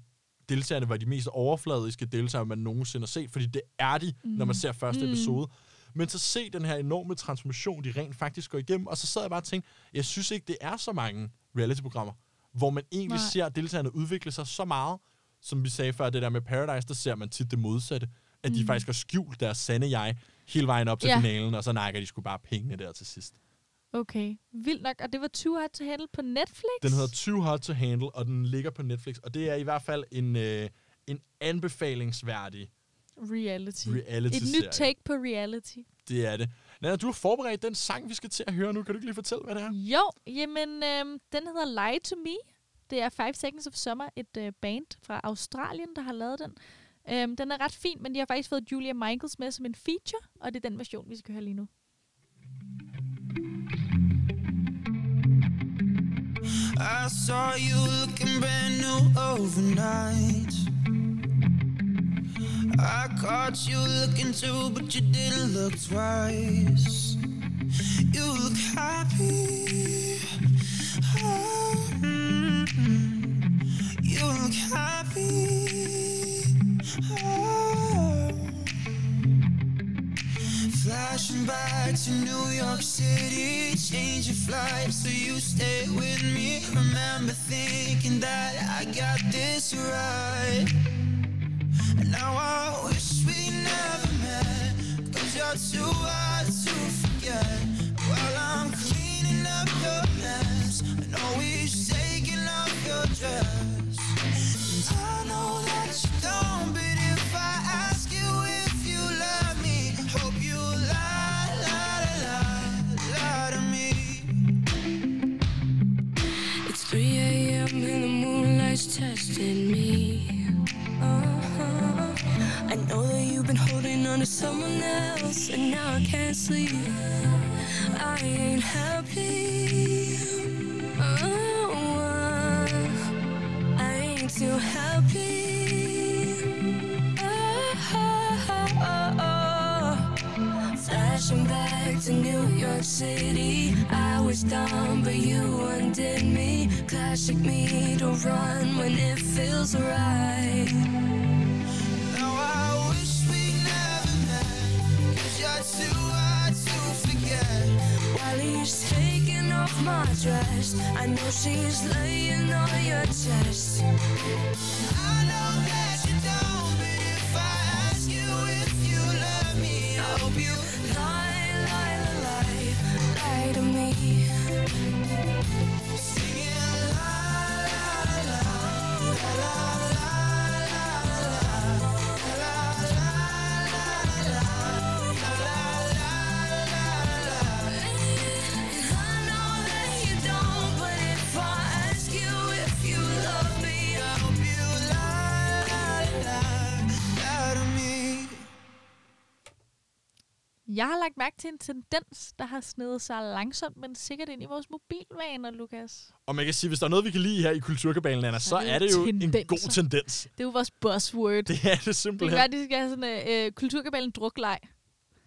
deltagerne var de mest overfladiske deltagere, man nogensinde har set, fordi det er de, mm. når man ser første Mm. episode. Men så se den her enorme transformation, de rent faktisk går igennem, og så sad jeg bare og tænkte, jeg synes ikke, det er så mange reality-programmer, hvor man egentlig Nej. ser deltagerne udvikle sig så meget, som vi sagde før, det der med Paradise, der ser man tit det modsatte, at de Mm. faktisk har skjult deres sande jeg hele vejen op til Ja. finalen, og så nakker de skulle bare pengene der til sidst. Okay, vildt nok. Og det var Too Hard to Handle på Netflix? Den hedder Too Hard to Handle, og den ligger på Netflix. Og det er i hvert fald en, øh, en anbefalingsværdig Reality. reality Et nyt take på reality. Det er det. Nana, du har forberedt den sang, vi skal til at høre nu. Kan du ikke lige fortælle, hvad det er? Jo, jamen, øhm, den hedder Lie to Me. Det er Five Seconds of Summer, et øh, band fra Australien, der har lavet den. Øhm, den er ret fin, men de har faktisk fået Julia Michaels med som en feature, og det er den version, vi skal høre lige nu. I saw you looking brand new overnight. I caught you looking too, but you didn't look twice. You look happy. Oh, mm-mm. You look happy. Oh. Flashing back to New York City, change your flight so you stay with me. Remember thinking that I got this right. Now I wish we never met, cause you're too hard to forget. I ain't happy. Oh, I ain't too happy. Oh, Flashing back to New York City. I was dumb, but you undid me. Classic me to run when it feels right. My dress, I know she's laying on your chest. I know that you don't, but if I ask you if you love me, I hope you Lie, lie, lie, lie to me. singing la la la la la Jeg har lagt mærke til en tendens, der har snedet sig langsomt, men sikkert ind i vores mobilvaner, Lukas. Og man kan sige, hvis der er noget, vi kan lide her i Kulturkabalen, Anna, så er det er det jo en tendenser. god tendens. Det er jo vores buzzword. Det, Det er det det simpelthen. være, at de skal have sådan en øh, kulturkabalen drukleg.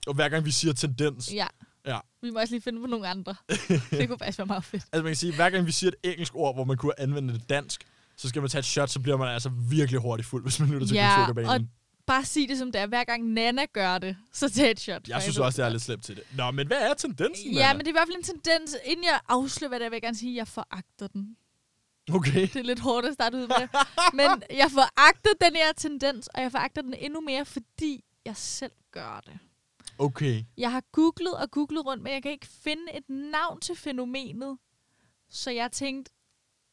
Og hver gang vi siger tendens, Ja. Ja. Vi må også lige finde på nogle andre. (laughs) det kunne faktisk være meget fedt. altså man kan sige, hver gang vi siger et engelsk ord, hvor man kunne anvende det dansk, så skal man tage et shot, så bliver man altså virkelig hurtigt fuld, hvis man lytter til Ja, Kulturkabalen. og bare sig det som det er. Hver gang Nana gør det, så tag et shot. Jeg synes også, det er lidt slemt til det. Nå, men hvad er tendensen, Ja, Anna? men det er i hvert fald en tendens. Inden jeg afslører, hvad det er, vil jeg gerne sige, at jeg foragter den. Okay. Det er lidt hårdt at starte ud med. (laughs) Men jeg foragter den her tendens, og jeg foragter den endnu mere, fordi jeg selv gør det. Okay. Jeg har googlet og googlet rundt, men jeg kan ikke finde et navn til fænomenet. Så jeg tænkte,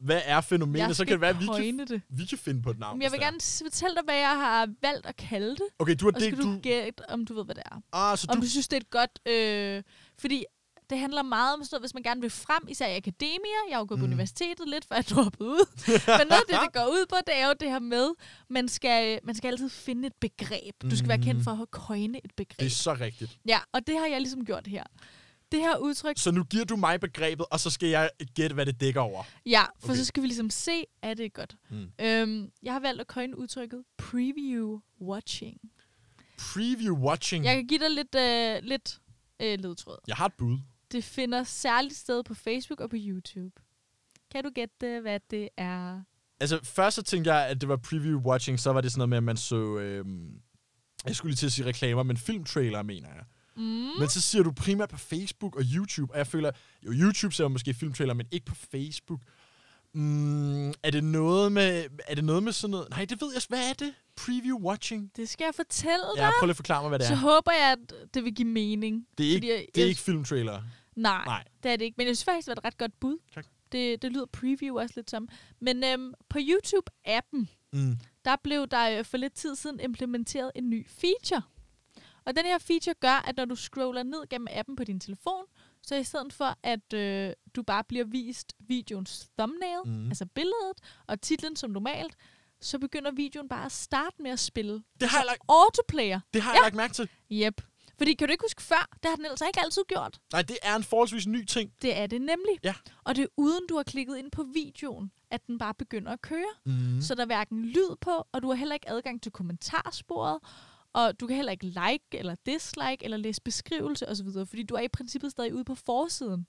Hvad er fænomenet? Så kan det være, at vi kan, det. vi kan finde på et navn. Men jeg vil er. gerne fortælle dig, hvad jeg har valgt at kalde det. Okay, du har Og det, skal du, du... gætte, om du ved, hvad det er. Ah, så Om du... du synes, det er et godt... Øh, fordi det handler meget om sådan noget, hvis man gerne vil frem, især i akademier. Jeg har jo gået på Mm. universitetet lidt, før jeg droppede ud. (laughs) Men noget af det, det går ud på, det er jo det her med, man skal, man skal altid finde et begreb. Du skal være kendt Mhm. for at coine et begreb. Det er så rigtigt. Ja, og det har jeg ligesom gjort her. Det her udtryk, Så nu giver du mig begrebet, og så skal jeg gætte, hvad det dækker over. ja, for Okay. så skal vi ligesom se, er det godt. Mm. Øhm, jeg har valgt at coine udtrykket preview watching. Preview watching. Jeg kan give dig lidt, øh, lidt øh, ledtråd. Jeg har et bud. Det finder særligt sted på Facebook og på YouTube. Kan du gætte, hvad det er? Altså, først så tænkte jeg, at det var preview watching, så var det sådan noget med, at man så... Øhm, jeg skulle lige til at sige reklamer, men filmtrailer, mener jeg. Mm. Men så siger du primært på Facebook og YouTube, og jeg føler, jo, YouTube ser måske filmtrailer, men ikke på Facebook. Mm, er det noget med, er det noget med sådan noget? Nej, det ved jeg. Hvad er det? Preview watching? Det skal jeg fortælle dig. Ja, prøv lige at forklare mig, hvad det Så er. håber jeg, at det vil give mening. Det er ikke, jeg- det er jeg- ikke filmtrailer. Nej, Nej. det er det ikke. Men jeg synes faktisk, det var et ret godt bud. Tak. Det, det lyder preview også lidt som. Men øhm, på YouTube-appen, Mm. der blev der øh, for lidt tid siden implementeret en ny feature. Og den her feature gør, at når du scroller ned gennem appen på din telefon, så i stedet for, at øh, du bare bliver vist videoens thumbnail, Mm. altså billedet, og titlen som normalt, så begynder videoen bare at starte med at spille. Det har jeg lagt, Autoplayer. det har Ja. jeg lagt mærke til. Yep. Fordi kan du ikke huske før? Det har den altså ikke altid gjort. Nej, det er en forholdsvis ny ting. Det er det nemlig. Ja. Og det er uden du har klikket ind på videoen, at den bare begynder at køre. Mm. Så der er hverken lyd på, og du har heller ikke adgang til kommentarsporet. Og du kan heller ikke like eller dislike eller læse beskrivelse osv., fordi du er i princippet stadig ude på forsiden.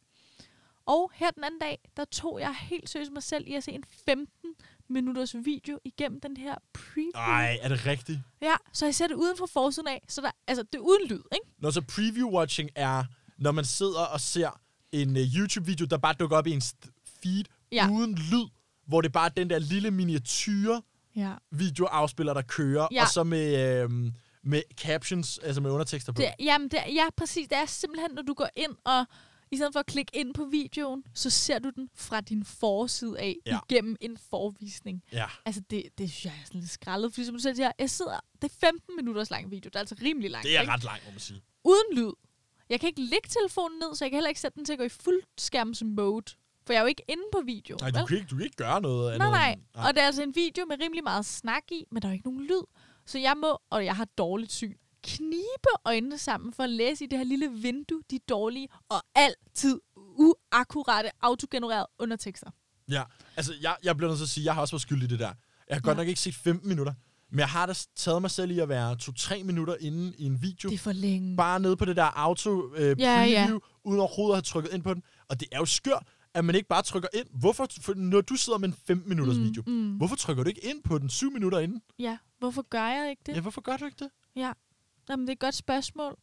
Og her den anden dag, der tog jeg helt seriøst mig selv i at se en 15 minutters video igennem den her preview. Nej, er det rigtigt? Ja, så jeg ser det uden for forsiden af, så der, altså det er uden lyd, ikke? Når så preview-watching er, når man sidder og ser en uh, YouTube-video, der bare dukker op i ens feed Ja. uden lyd, hvor det bare er den der lille miniatyre Ja. videoafspiller, der kører, Ja. og så med, øhm, med captions, altså med undertekster på. Det, jamen, det, er- ja, præcis. Det er simpelthen, når du går ind og i stedet for at klikke ind på videoen, så ser du den fra din forside af Ja. igennem en forvisning. Ja. Altså, det, det synes jeg er sådan lidt skrællet, fordi som du selv siger, jeg sidder, det er 15 minutters lang video, det er altså rimelig langt, Det er ikke? ret langt, må man sige. Uden lyd. Jeg kan ikke lægge telefonen ned, så jeg kan heller ikke sætte den til at gå i fuldskærms mode, for jeg er jo ikke inde på videoen. Nej, du vel? kan, ikke, du kan ikke gøre noget Nej, andet. nej. end- Og det er altså en video med rimelig meget snak i, men der er jo ikke nogen lyd. Så jeg må, og jeg har dårligt syn, knibe øjnene sammen for at læse i det her lille vindue de dårlige og altid uakkurate autogenererede undertekster. Ja, altså jeg, jeg bliver nødt til at sige, jeg har også været skyldig i det der. Jeg har godt Ja. nok ikke set 15 minutter, men jeg har da taget mig selv i at være 2-3 minutter inde i en video. Det er for længe. Bare nede på det der auto øh, Ja, preview, ja. uden overhovedet at have trykket ind på den. Og det er jo skørt, at man ikke bare trykker ind. Hvorfor, for når du sidder med en 15 minutters Mm, video, mm. hvorfor trykker du ikke ind på den 7 minutter inden? Ja, hvorfor gør jeg ikke det? Ja, hvorfor gør du ikke det? Jamen, det er et godt spørgsmål.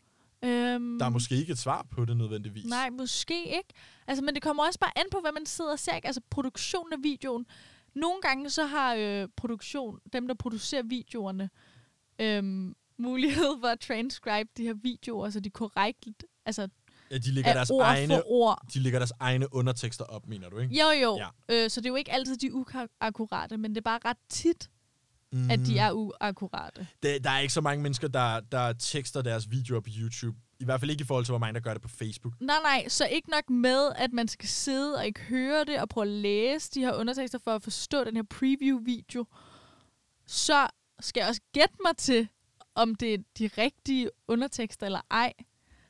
Øhm, Der er måske ikke et svar på det nødvendigvis. Nej, måske ikke. Altså, men det kommer også bare an på, hvad man sidder og ser. ikke? Altså, produktionen af videoen. Nogle gange så har øh, produktion, dem der producerer videoerne, øhm, (laughs) mulighed for at transcribe de her videoer, så de korrekt, altså Ja, de lægger deres ord egne for ord. de lægger deres egne undertekster op, mener du, ikke? Jo, jo. Ja. Ja. Øh, så det er jo ikke altid de uakkurate, men det er bare ret tit, Mm. at de er uakkurate. Det, der er ikke så mange mennesker, der, der tekster deres videoer på YouTube. I hvert fald ikke i forhold til, hvor mange, der gør det på Facebook. Nej, nej, så ikke nok med, at man skal sidde og ikke høre det, og prøve at læse de her undertekster for at forstå den her preview-video. Så skal jeg også gætte mig til, om det er de rigtige undertekster eller ej.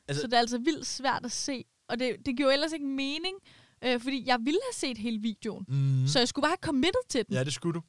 Altså- så det er altså vildt svært at se. Og det, det giver ellers ikke mening, øh, fordi jeg ville have set hele videoen. Mm. Så jeg skulle bare have committed til den. Ja, det skulle du.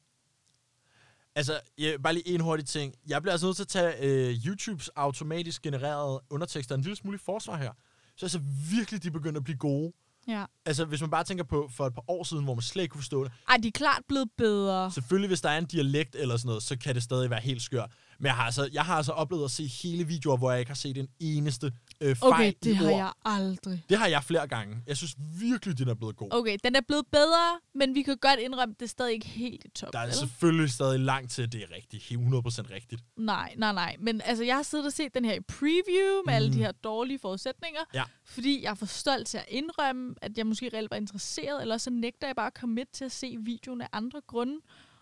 Altså, ja, bare lige en hurtig ting. Jeg bliver altså nødt til at tage øh, YouTubes automatisk genererede undertekster en lille smule i forsvar her. Så altså virkelig, de begynder at blive gode. Ja. Altså, hvis man bare tænker på for et par år siden, hvor man slet ikke kunne forstå det. Ej, de er klart blevet bedre. Selvfølgelig, hvis der er en dialekt eller sådan noget, så kan det stadig være helt skørt. Men jeg har altså, jeg har altså oplevet at se hele videoer, hvor jeg ikke har set en eneste øh, fejl Okay, i det har ord. jeg aldrig. Det har jeg flere gange. Jeg synes virkelig, den er blevet god. Okay, den er blevet bedre, men vi kan godt indrømme, at det er stadig ikke helt i top. Der er vel? selvfølgelig stadig langt til, at det er rigtigt. Helt 100% rigtigt. Nej, nej, nej. Men altså, jeg har siddet og set den her i preview med mm. alle Mm. de her dårlige forudsætninger. Ja. Fordi jeg er for stolt til at indrømme, at jeg måske reelt var interesseret, eller så nægter jeg bare at komme med til at se videoen af andre grunde.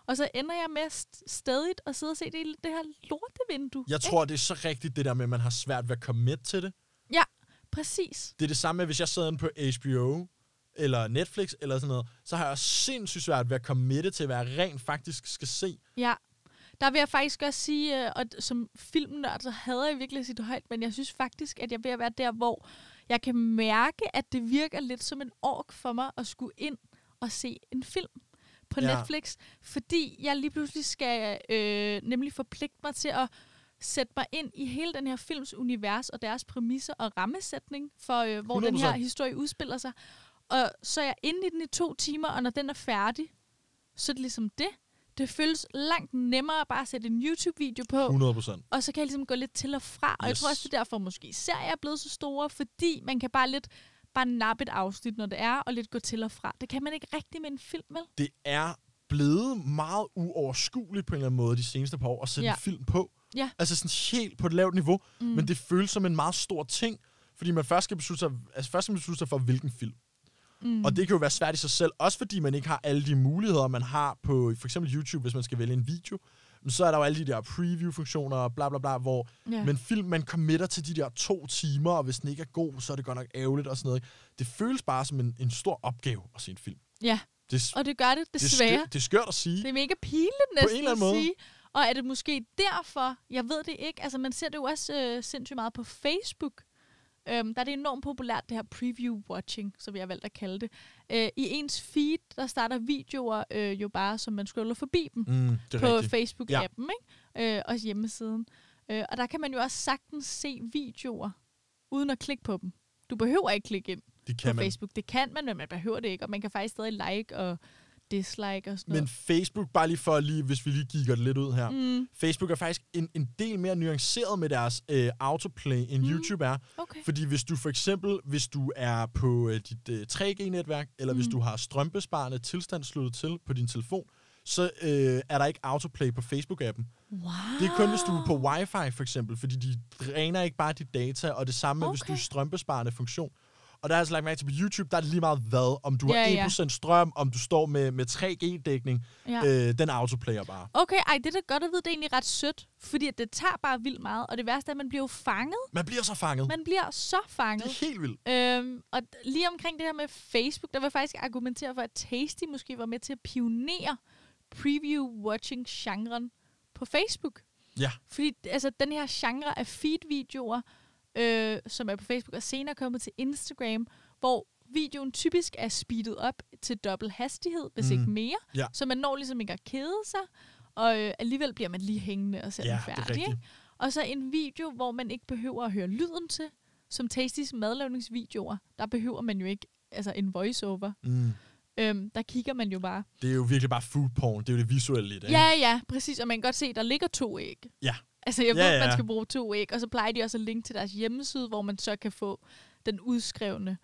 Og så ender jeg med st- stadigt at sidde og se det i det her lortevindue. Jeg tror, det er så rigtigt, det der med, at man har svært ved at komme med til det. Præcis. Det er det samme med, hvis jeg sidder på HBO, eller Netflix, eller sådan noget, så har jeg sindssygt svært ved at det til, hvad jeg rent faktisk skal se. Ja. Der vil jeg faktisk også sige, øh, og som filmnørd, så hader jeg virkelig at sige det højt, men jeg synes faktisk, at jeg ved at være der, hvor jeg kan mærke, at det virker lidt som en ork for mig at skulle ind og se en film på ja. Netflix, fordi jeg lige pludselig skal øh, nemlig forpligte mig til at sætte mig ind i hele den her films univers og deres præmisser og rammesætning for, øh, hvor den her 100%. historie udspiller sig. Og så er jeg inde i den i to timer, og når den er færdig, så er det ligesom det. Det føles langt nemmere at bare sætte en YouTube-video på, 100 procent. og så kan jeg ligesom gå lidt til og fra. Og yes. jeg tror også, det er derfor måske serier er blevet så store, fordi man kan bare lidt bare nappe et afsnit, når det er, og lidt gå til og fra. Det kan man ikke rigtig med en film, vel? Det er blevet meget uoverskueligt på en eller anden måde de seneste par år at sætte Ja. en film på. Ja. Altså sådan helt på et lavt niveau, mm. men det føles som en meget stor ting, fordi man først skal beslutte sig, altså først skal man beslutte sig for, hvilken film. Mm. Og det kan jo være svært i sig selv, også fordi man ikke har alle de muligheder, man har på for eksempel YouTube, hvis man skal vælge en video. Men så er der jo alle de der preview-funktioner og bla bla bla, hvor Ja. men film, man committer til de der to timer, og hvis den ikke er god, så er det godt nok ærgerligt og sådan noget. Det føles bare som en, en stor opgave at se en film. Ja, Det, Og det gør det det, desværre. skørt, det er skørt at sige. Det er mega pinligt næsten en eller anden at måde. sige. Og er det måske derfor, jeg ved det ikke, altså man ser det jo også øh, sindssygt meget på Facebook. Øhm, der er det enormt populært, det her preview-watching, som jeg har valgt at kalde det. Øh, I ens feed, der starter videoer øh, jo bare, som man scroller forbi dem Mm, på. Facebook-appen, ikke? Øh, også hjemmesiden. Øh, og der kan man jo også sagtens se videoer, uden at klikke på dem. Du behøver ikke klikke ind Det på kan man. Facebook. Det kan man, men man behøver det ikke. Og man kan faktisk stadig like og dislike og sådan Men noget. Facebook, bare lige for lige, hvis vi lige kigger det lidt ud her. Mm, Facebook er faktisk en, en del mere nuanceret med deres øh, autoplay, end Mm. YouTube er. okay. Fordi hvis du for eksempel, hvis du er på øh, dit øh, 3G-netværk, eller mm. hvis du har strømbesparende tilstand sluttet til på din telefon, så øh, er der ikke autoplay på Facebook-appen. Wow. Det er kun, hvis du er på wifi for eksempel, fordi de dræner ikke bare dit data, og det samme med, hvis du er Okay. strømbesparende funktion. Og der er altså lagt mærke til på YouTube, der er det lige meget hvad, om du Ja, har ja. 1% strøm, om du står med, med 3G-dækning, Ja. øh, den autoplayer bare. Okay, ej, det er da godt at vide, det er egentlig ret sødt, fordi at det tager bare vildt meget, og det værste er, at man bliver jo fanget. Man bliver så fanget. Man bliver så fanget. Det er helt vildt. Øhm, og lige omkring det her med Facebook, der vil jeg faktisk argumentere for, at Tasty måske var med til at pionere preview-watching-genren på Facebook. Ja. Fordi altså, den her genre af feed-videoer, øh, som er på Facebook, er senere kommet til Instagram, hvor videoen typisk er speedet op til dobbelt hastighed, hvis Mm. ikke mere. Ja. Så man når ligesom ikke at kede sig, og øh, alligevel bliver man lige hængende og ser Ja, den det færdig. ikke? Og så en video, hvor man ikke behøver at høre lyden til. Som Tastys madlavningsvideoer, der behøver man jo ikke altså en voiceover. Mm. Øhm, der kigger man jo bare. Det er jo virkelig bare food porn. Det er jo det visuelle lidt, ikke? Ja, ja, præcis. Og man kan godt se, der ligger to æg. Ja. Altså, jeg Ja, ved, ja. man skal bruge to æg. Og så plejer de også at linke til deres hjemmeside, hvor man så kan få den udskrevne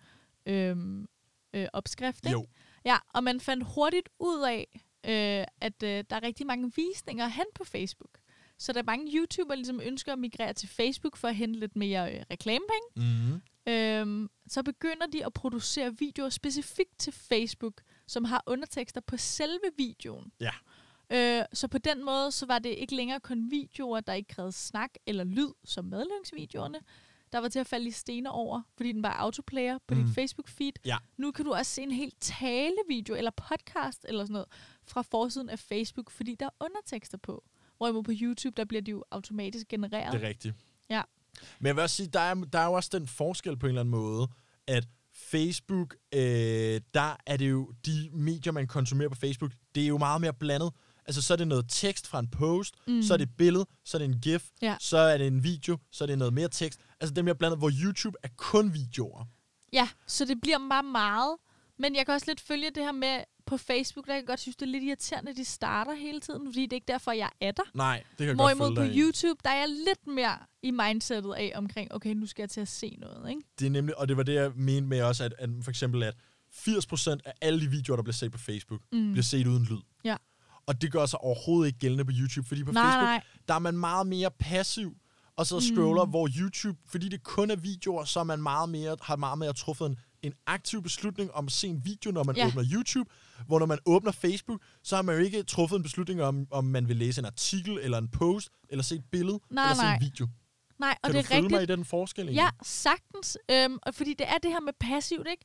øhm, øh, opskrift. Ikke? Jo. Ja, og man fandt hurtigt ud af, øh, at øh, der er rigtig mange visninger hen på Facebook. Så der er mange YouTubere, ligesom ønsker at migrere til Facebook for at hente lidt mere øh, reklamepenge. Mm. Øhm, så begynder de at producere videoer specifikt til Facebook, som har undertekster på selve videoen. Ja. Øh, så på den måde, så var det ikke længere kun videoer, der ikke krævede snak eller lyd, som medlemsvideoerne, der var til at falde i stener over, fordi den var autoplayer på mm. Dit Facebook-feed. Ja. Nu kan du også se en helt talevideo eller podcast eller sådan noget fra forsiden af Facebook, fordi der er undertekster på. Hvorimod på YouTube, der bliver de jo automatisk genereret. Det er rigtigt. Ja. Men jeg vil også sige, der er, der er jo også den forskel på en eller anden måde, at Facebook, øh, der er det jo de medier, man konsumerer på Facebook, det er jo meget mere blandet. Altså, så er det noget tekst fra en post, mm. så er det et billede, så er det en gif, Ja. så er det en video, så er det noget mere tekst. Altså, er mere blandet, hvor YouTube er kun videoer. Ja, så det bliver bare meget. Men jeg kan også lidt følge det her med på Facebook, der kan jeg godt synes, det er lidt irriterende, at de starter hele tiden, fordi det er ikke derfor, jeg er der. Nej, det kan jeg godt Hvorimod følge på. YouTube, der er jeg lidt mere i mindsetet af omkring, okay, nu skal jeg til at se noget, ikke? Det er nemlig, og det var det, jeg mente med også, at, at for eksempel, at 80% af alle de videoer, der bliver set på Facebook, mm. bliver set uden lyd. Ja. Og det gør sig overhovedet ikke gældende på YouTube, fordi på Nej, Facebook, nej. der er man meget mere passiv, og så scroller, mm. hvor YouTube, fordi det kun er videoer, så er man meget mere, har meget mere truffet en, en aktiv beslutning om at se en video, når man Ja. åbner YouTube, hvor når man åbner Facebook, så har man jo ikke truffet en beslutning om, om man vil læse en artikel, eller en post, eller se et billede, Nej, eller se nej. en video. Nej, og Kan det du er følge rigtigt. mig i den forskel egentlig? Ja, sagtens. Øhm, og fordi det er det her med passivt, ikke?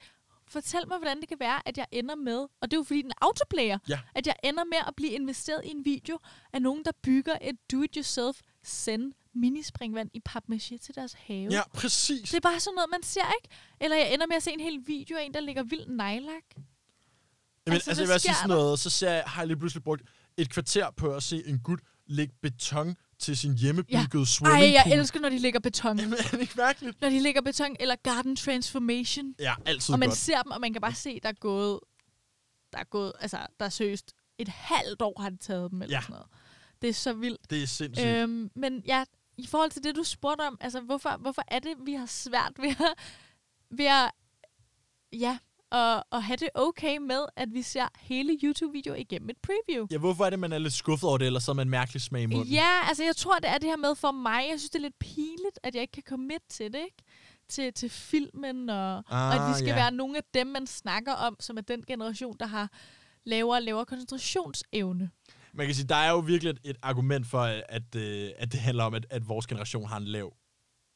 Fortæl mig, hvordan det kan være, at jeg ender med, og det er jo fordi den er autoplayer, Ja. at jeg ender med at blive investeret i en video af nogen, der bygger et do-it-yourself send minispringvand i papmaché til deres have. Ja, præcis. Det er bare sådan noget, man ser, ikke? Eller jeg ender med at se en hel video af en, der ligger vildt nejlak. Jamen, Altså, altså, jeg vil sige sådan noget, så ser jeg, har jeg lige pludselig brugt et kvarter på at se en gut lægge beton til sin hjemmebyggede Ja. Ej, swimmingpool. jeg elsker, når de lægger beton. Jamen, er det ikke mærkeligt? Når de lægger beton, eller garden transformation. Ja, altid og man godt. ser dem, og man kan bare se, der er gået, der er gået, altså, der er seriøst et halvt år har det taget dem, eller Ja. sådan noget. Det er så vildt. Det er sindssygt. Øhm, men ja, i forhold til det, du spurgte om, altså, hvorfor, hvorfor er det, vi har svært ved at, ved at ja, at, at have det okay med, at vi ser hele YouTube-video igennem et preview? Ja, hvorfor er det, man er lidt skuffet over det, eller så er man en mærkelig smag i munden? Ja, altså jeg tror, det er det her med for mig. Jeg synes, det er lidt pinligt, at jeg ikke kan komme med til det, ikke? Til, til filmen, og, ah, og at Ah, vi skal ja. være nogle af dem, man snakker om, som er den generation, der har lavere og lavere koncentrationsevne. Man kan sige, der er jo virkelig et, et argument for, at, at, øh, at det handler om, at, at vores generation har en lav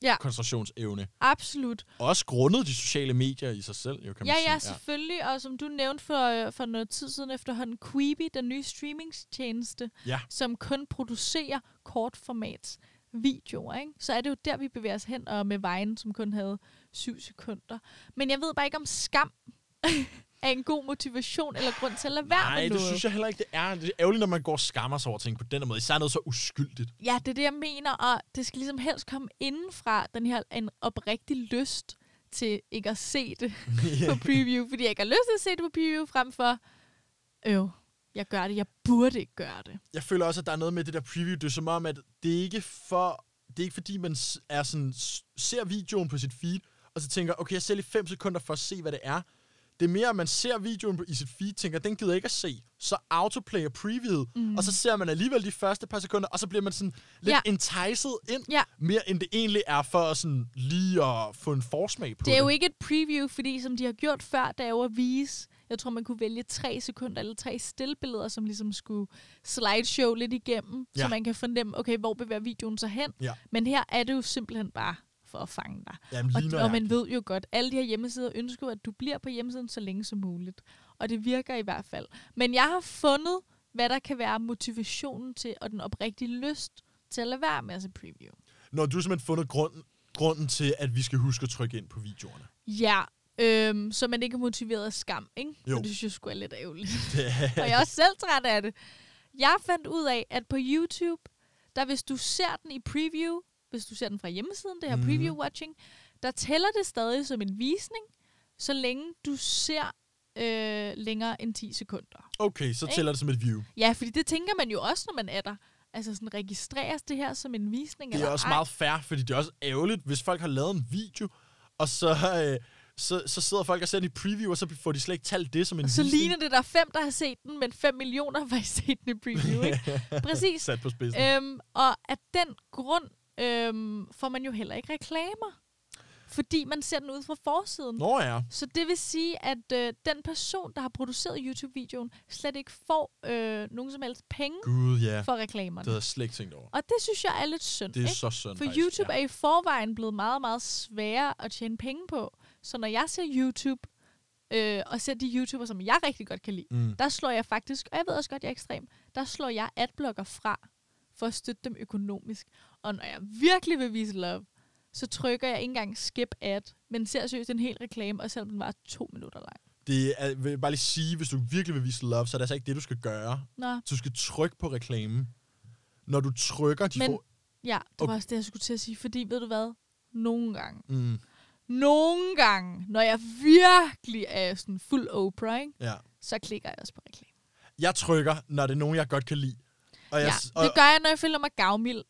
Ja. koncentrationsevne. Absolut. Også grundet de sociale medier i sig selv, jo, kan man Ja, sige. ja, selvfølgelig. Og som du nævnte for, øh, for noget tid siden efterhånden, Quibi, den nye streamingtjeneste, Ja. som kun producerer kortformats videoer, ikke? så er det jo der, vi bevæger os hen, og med vejen, som kun havde syv sekunder. Men jeg ved bare ikke, om skam er en god motivation eller grund til at lade være Nej, med det noget. synes jeg heller ikke, det er. Det er ærgerligt, når man går og skammer sig over ting på den måde. Især noget så uskyldigt. Ja, det er det, jeg mener, og det skal ligesom helst komme indenfra, den her en oprigtig lyst til ikke at se det (laughs) på preview, fordi jeg ikke har lyst til at se det på preview, frem for, øv, jeg gør det, jeg burde ikke gøre det. jeg føler også, at der er noget med det der preview. Det er som om, at det er ikke for... Det er ikke fordi, man er sådan, ser videoen på sit feed, og så tænker, okay, jeg ser lige fem sekunder for at se, hvad det er. Det er mere, at man ser videoen på- i sit feed, tænker, den gider jeg ikke at se. Så autoplayer previewet, mm. og så ser man alligevel de første par sekunder, og så bliver man sådan lidt Ja. enticed ind, Ja. mere end det egentlig er for sådan lige at få en forsmag på Det er jo ikke et preview, fordi som de har gjort før, der er jo at vise, jeg tror, man kunne vælge tre sekunder eller tre stillbilleder, som ligesom skulle slideshow lidt igennem, ja. så man kan fornemme, okay, hvor bevæger videoen sig hen. Ja. Men her er det jo simpelthen bare for at fange dig. Jamen, Og, og man ved jo godt, alle de her hjemmesider ønsker, at du bliver på hjemmesiden så længe som muligt. Og det virker i hvert fald. Men jeg har fundet, hvad der kan være motivationen til, og den oprigtige lyst til at lade være med at se preview. Når du har simpelthen fundet grunden, grunden til, at vi skal huske at trykke ind på videoerne. Ja, øhm, så man ikke er motiveret af skam, ikke? Jo. For det synes jeg sgu er lidt ærgerligt. (laughs) Er, og jeg er også selv træt af det. Jeg fandt ud af, at på YouTube, der hvis du ser den i preview, hvis du ser den fra hjemmesiden, det her Mhm. preview-watching, der tæller det stadig som en visning, så længe du ser øh, længere end 10 sekunder. okay, så tæller det som et view. Ja, fordi det tænker man jo også, når man er der. Altså sådan, registreres det her som en visning? Det er eller også ej? meget fair, fordi det er også ærgerligt, hvis folk har lavet en video, og så, øh, så, så sidder folk og ser den i preview, og så får de slet ikke talt det som en Og så visning. ligner det, der er fem, der har set den, men 5 millioner har faktisk set den i preview, ikke? (laughs) Præcis. Sat på spidsen. Øhm, og af den grund øhm, får man jo heller ikke reklamer. Fordi man ser den ud fra forsiden. Nå ja. Så det vil sige, at øh, den person, der har produceret YouTube-videoen, slet ikke får øh, nogen som helst penge Gud ja. for reklamerne. Det havde jeg slet ikke tænkt over. Og det synes jeg er lidt synd. Det er ikke? så synd, For faktisk, YouTube ja. er i forvejen blevet meget, meget sværere at tjene penge på. Så når jeg ser YouTube, øh, og ser de YouTuber, som jeg rigtig godt kan lide, Mm. der slår jeg faktisk, og jeg ved også godt, jeg er ekstrem, der slår jeg adblocker fra, for at støtte dem økonomisk. Og når jeg virkelig vil vise love, så trykker jeg ikke engang skip ad, men ser seriøst en hel reklame, og selvom den var to minutter lang. Det er, vil jeg bare lige sige, hvis du virkelig vil vise love, så er det altså ikke det, du skal gøre. Nå, Du skal trykke på reklamen. Når du trykker, de Men- får... ja, det var Okay. også det, jeg skulle til at sige, fordi ved du hvad? Nogle gange, Mm, nogle gange, når jeg virkelig er sådan fuld Oprah, ikke? ja. så klikker jeg også på reklame. Jeg trykker, når det er nogen, jeg godt kan lide. Og jeg, Ja, det gør jeg, når jeg føler mig gavmild.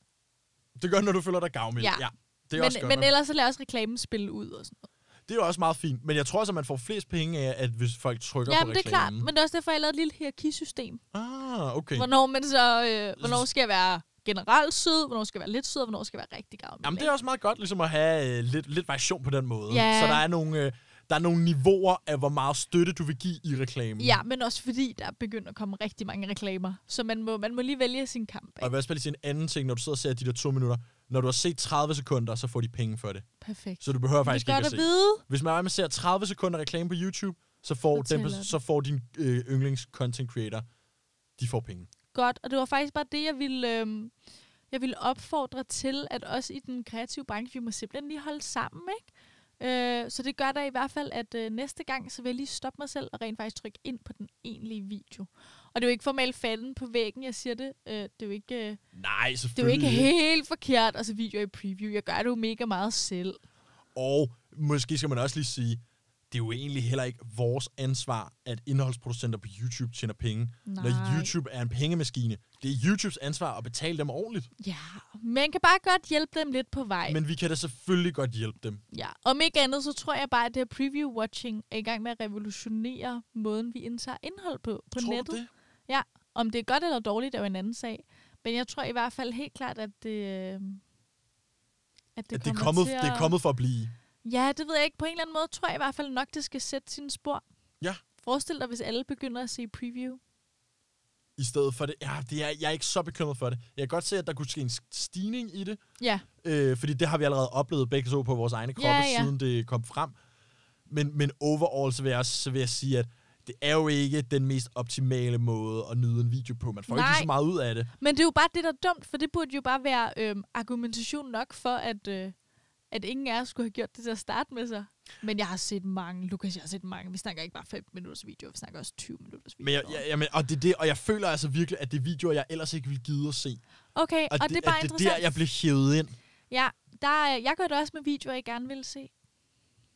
Det gør, når du føler dig gavmild. Ja. ja. Det er Men, også godt. men nok. ellers så jeg også reklamen spille ud og sådan noget. Det er jo også meget fint. Men jeg tror også, at man får flest penge af, at hvis folk trykker på Jamen, det er klart. reklamen. Men det er også derfor, jeg lavede et lille hierarkisystem. Ah, okay. Hvornår, man så, øh, hvornår skal jeg være generelt sød, hvornår skal jeg være lidt sød, og hvornår skal jeg være rigtig gavmild. Jamen, det er også meget godt ligesom at have øh, lidt, lidt variation på den måde. Ja. Så der er nogle... Øh, der er nogle niveauer af, hvor meget støtte du vil give i reklamen. Ja, men også fordi, der er begyndt at komme rigtig mange reklamer. Så man må, man må lige vælge sin kamp. Og Ikke? hvad skal jeg lige sige en anden ting, når du sidder og ser de der to minutter. Når du har set 30 sekunder, så får de penge for det. Perfekt. Så du behøver er faktisk ikke at se. vide. Hvis man ser 30 sekunder reklame på YouTube, så får, Så det. så får din øh, yndlings content creator, de får penge. Godt, og det var faktisk bare det, jeg ville, øh, jeg ville opfordre til, at også i den kreative branche, vi må simpelthen lige holde sammen, ikke? Øh, så det gør der i hvert fald, at øh, næste gang, så vil jeg lige stoppe mig selv og rent faktisk trykke ind på den egentlige video. Og det er jo ikke for at male fanden på væggen, jeg siger det. Øh, det er jo ikke, øh, Nej, det er jo ikke helt forkert at se videoer i preview. Jeg gør det jo mega meget selv. Og måske skal man også lige sige, det er jo egentlig heller ikke vores ansvar, at indholdsproducenter på YouTube tjener penge. Nej. Når YouTube er en pengemaskine. Det er YouTubes ansvar at betale dem ordentligt. Ja, man kan bare godt hjælpe dem lidt på vej. Men vi kan da selvfølgelig godt hjælpe dem. Ja, om ikke andet, så tror jeg bare, at det her preview-watching er i gang med at revolutionere måden, vi indtager indhold på, på Tror nettet. det? Om det er godt eller dårligt, er jo en anden sag. Men jeg tror i hvert fald helt klart, at det, øh, at det, At det, er kommet, at... det er kommet for at blive. Ja, det ved jeg ikke. På en eller anden måde tror jeg i hvert fald nok, det skal sætte sine spor. Ja. Forestil dig, hvis alle begynder at se preview. i stedet for det. Ja, det er, jeg er ikke så bekymret for det. Jeg kan godt se, at der kunne ske en stigning i det, Ja, øh, fordi det har vi allerede oplevet begge så på vores egne kroppe, Ja, ja, siden det kom frem. Men, men overall, så vil, jeg også, så vil jeg sige, at det er jo ikke den mest optimale måde at nyde en video på. Man får ikke Nej. lige så meget ud af det. men det er jo bare det, der er dumt, for det burde jo bare være øhm, argumentation nok for, at, øh, at ingen af os skulle have gjort det til at starte med sig. Men jeg har set mange, Lukas, jeg har set mange. Vi snakker ikke bare 5 minutters video, vi snakker også 20 minutters video. Men jeg, jeg, jamen, og, det, det, og jeg føler altså virkelig, at det er videoer, jeg ellers ikke ville gide at se. Okay, og, og det, er bare at det er interessant. der, jeg blev hævet ind. Ja, der, er- jeg gør det også med videoer, jeg gerne vil se.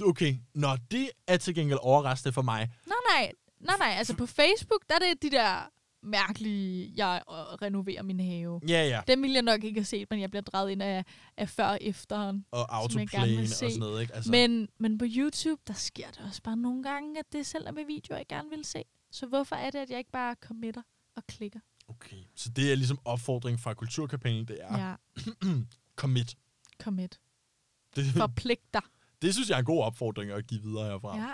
Okay, nå, det er til gengæld overraskende for mig. Nej, nej, nej, nej. Altså på Facebook, der er det de der mærkelige, jeg øh, renoverer min have. Ja, ja. Dem ville jeg nok ikke have set, men jeg bliver drejet ind af, af før og efteren. Og autoplane og sådan noget, ikke? Altså, Men, men på YouTube, der sker det også bare nogle gange, at det selv er med videoer, jeg gerne vil se. Så hvorfor er det, at jeg ikke bare committer og klikker? Okay, så det er ligesom opfordring fra kulturkampagnen, det er ja. (clears throat) commit. commit. Det, Forpligt dig. (laughs) det synes jeg er en god opfordring at give videre herfra. Ja.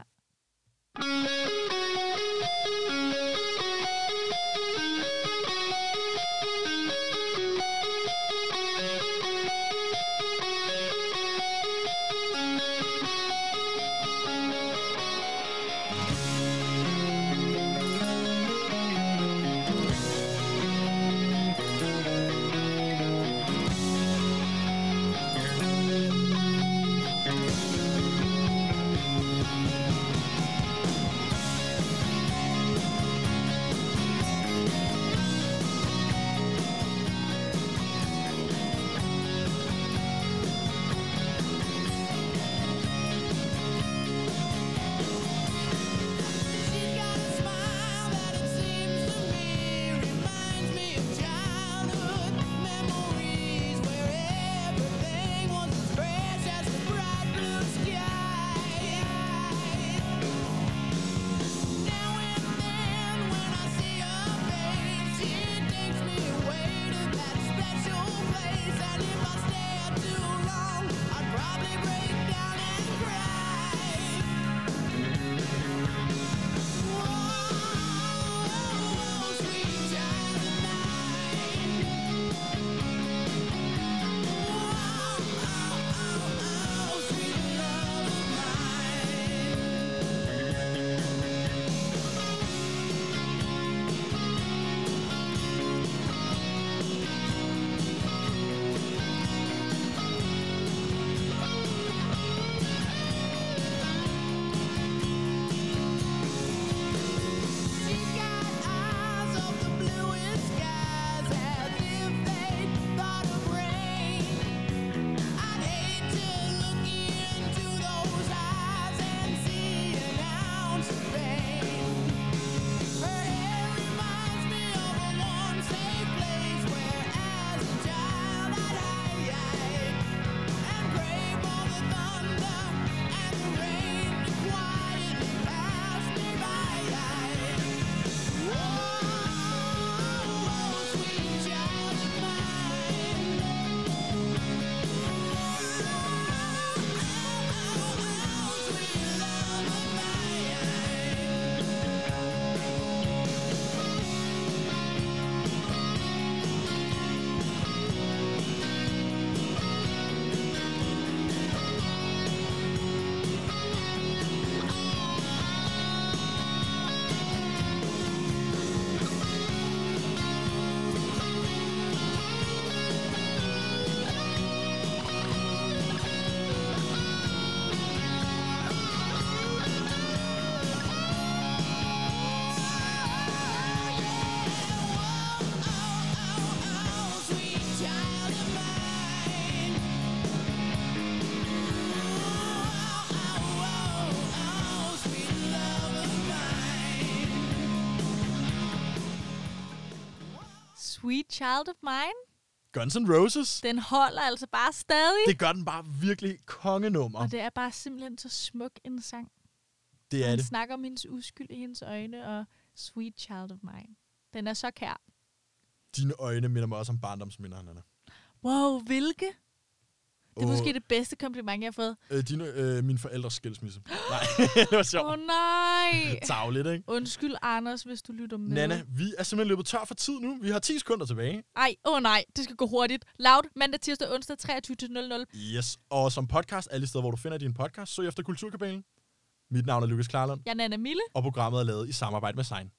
Sweet Child of Mine, Guns N' Roses, den holder altså bare stadig. det gør den bare virkelig kongenummer. Og det er bare simpelthen så smuk en sang. Det er Han det. snakker om hendes uskyld i hendes øjne, og Sweet Child of Mine. Den er så kær. Dine øjne minder mig også om barndomsminder, Nana. Wow, hvilke? Det er Åh. måske det bedste kompliment, jeg har fået. Øh, dine, øh, mine forældres skilsmisse. (gasps) Nej, (laughs) det var Åh sjovt. oh, nej! (laughs) Tavligt, ikke? Undskyld, Anders, hvis du lytter med. Nana, vi er simpelthen løbet tør for tid nu. Vi har 10 sekunder tilbage. Ej, åh oh, nej, det skal gå hurtigt. Loud, mandag, tirsdag, onsdag, 23.00. Yes. Og som podcast, alle steder, hvor du finder din podcast, søg efter Kulturkabalen. Mit navn er Lukas Klarlund, Jeg er Nana Mille. og programmet er lavet i samarbejde med Sign.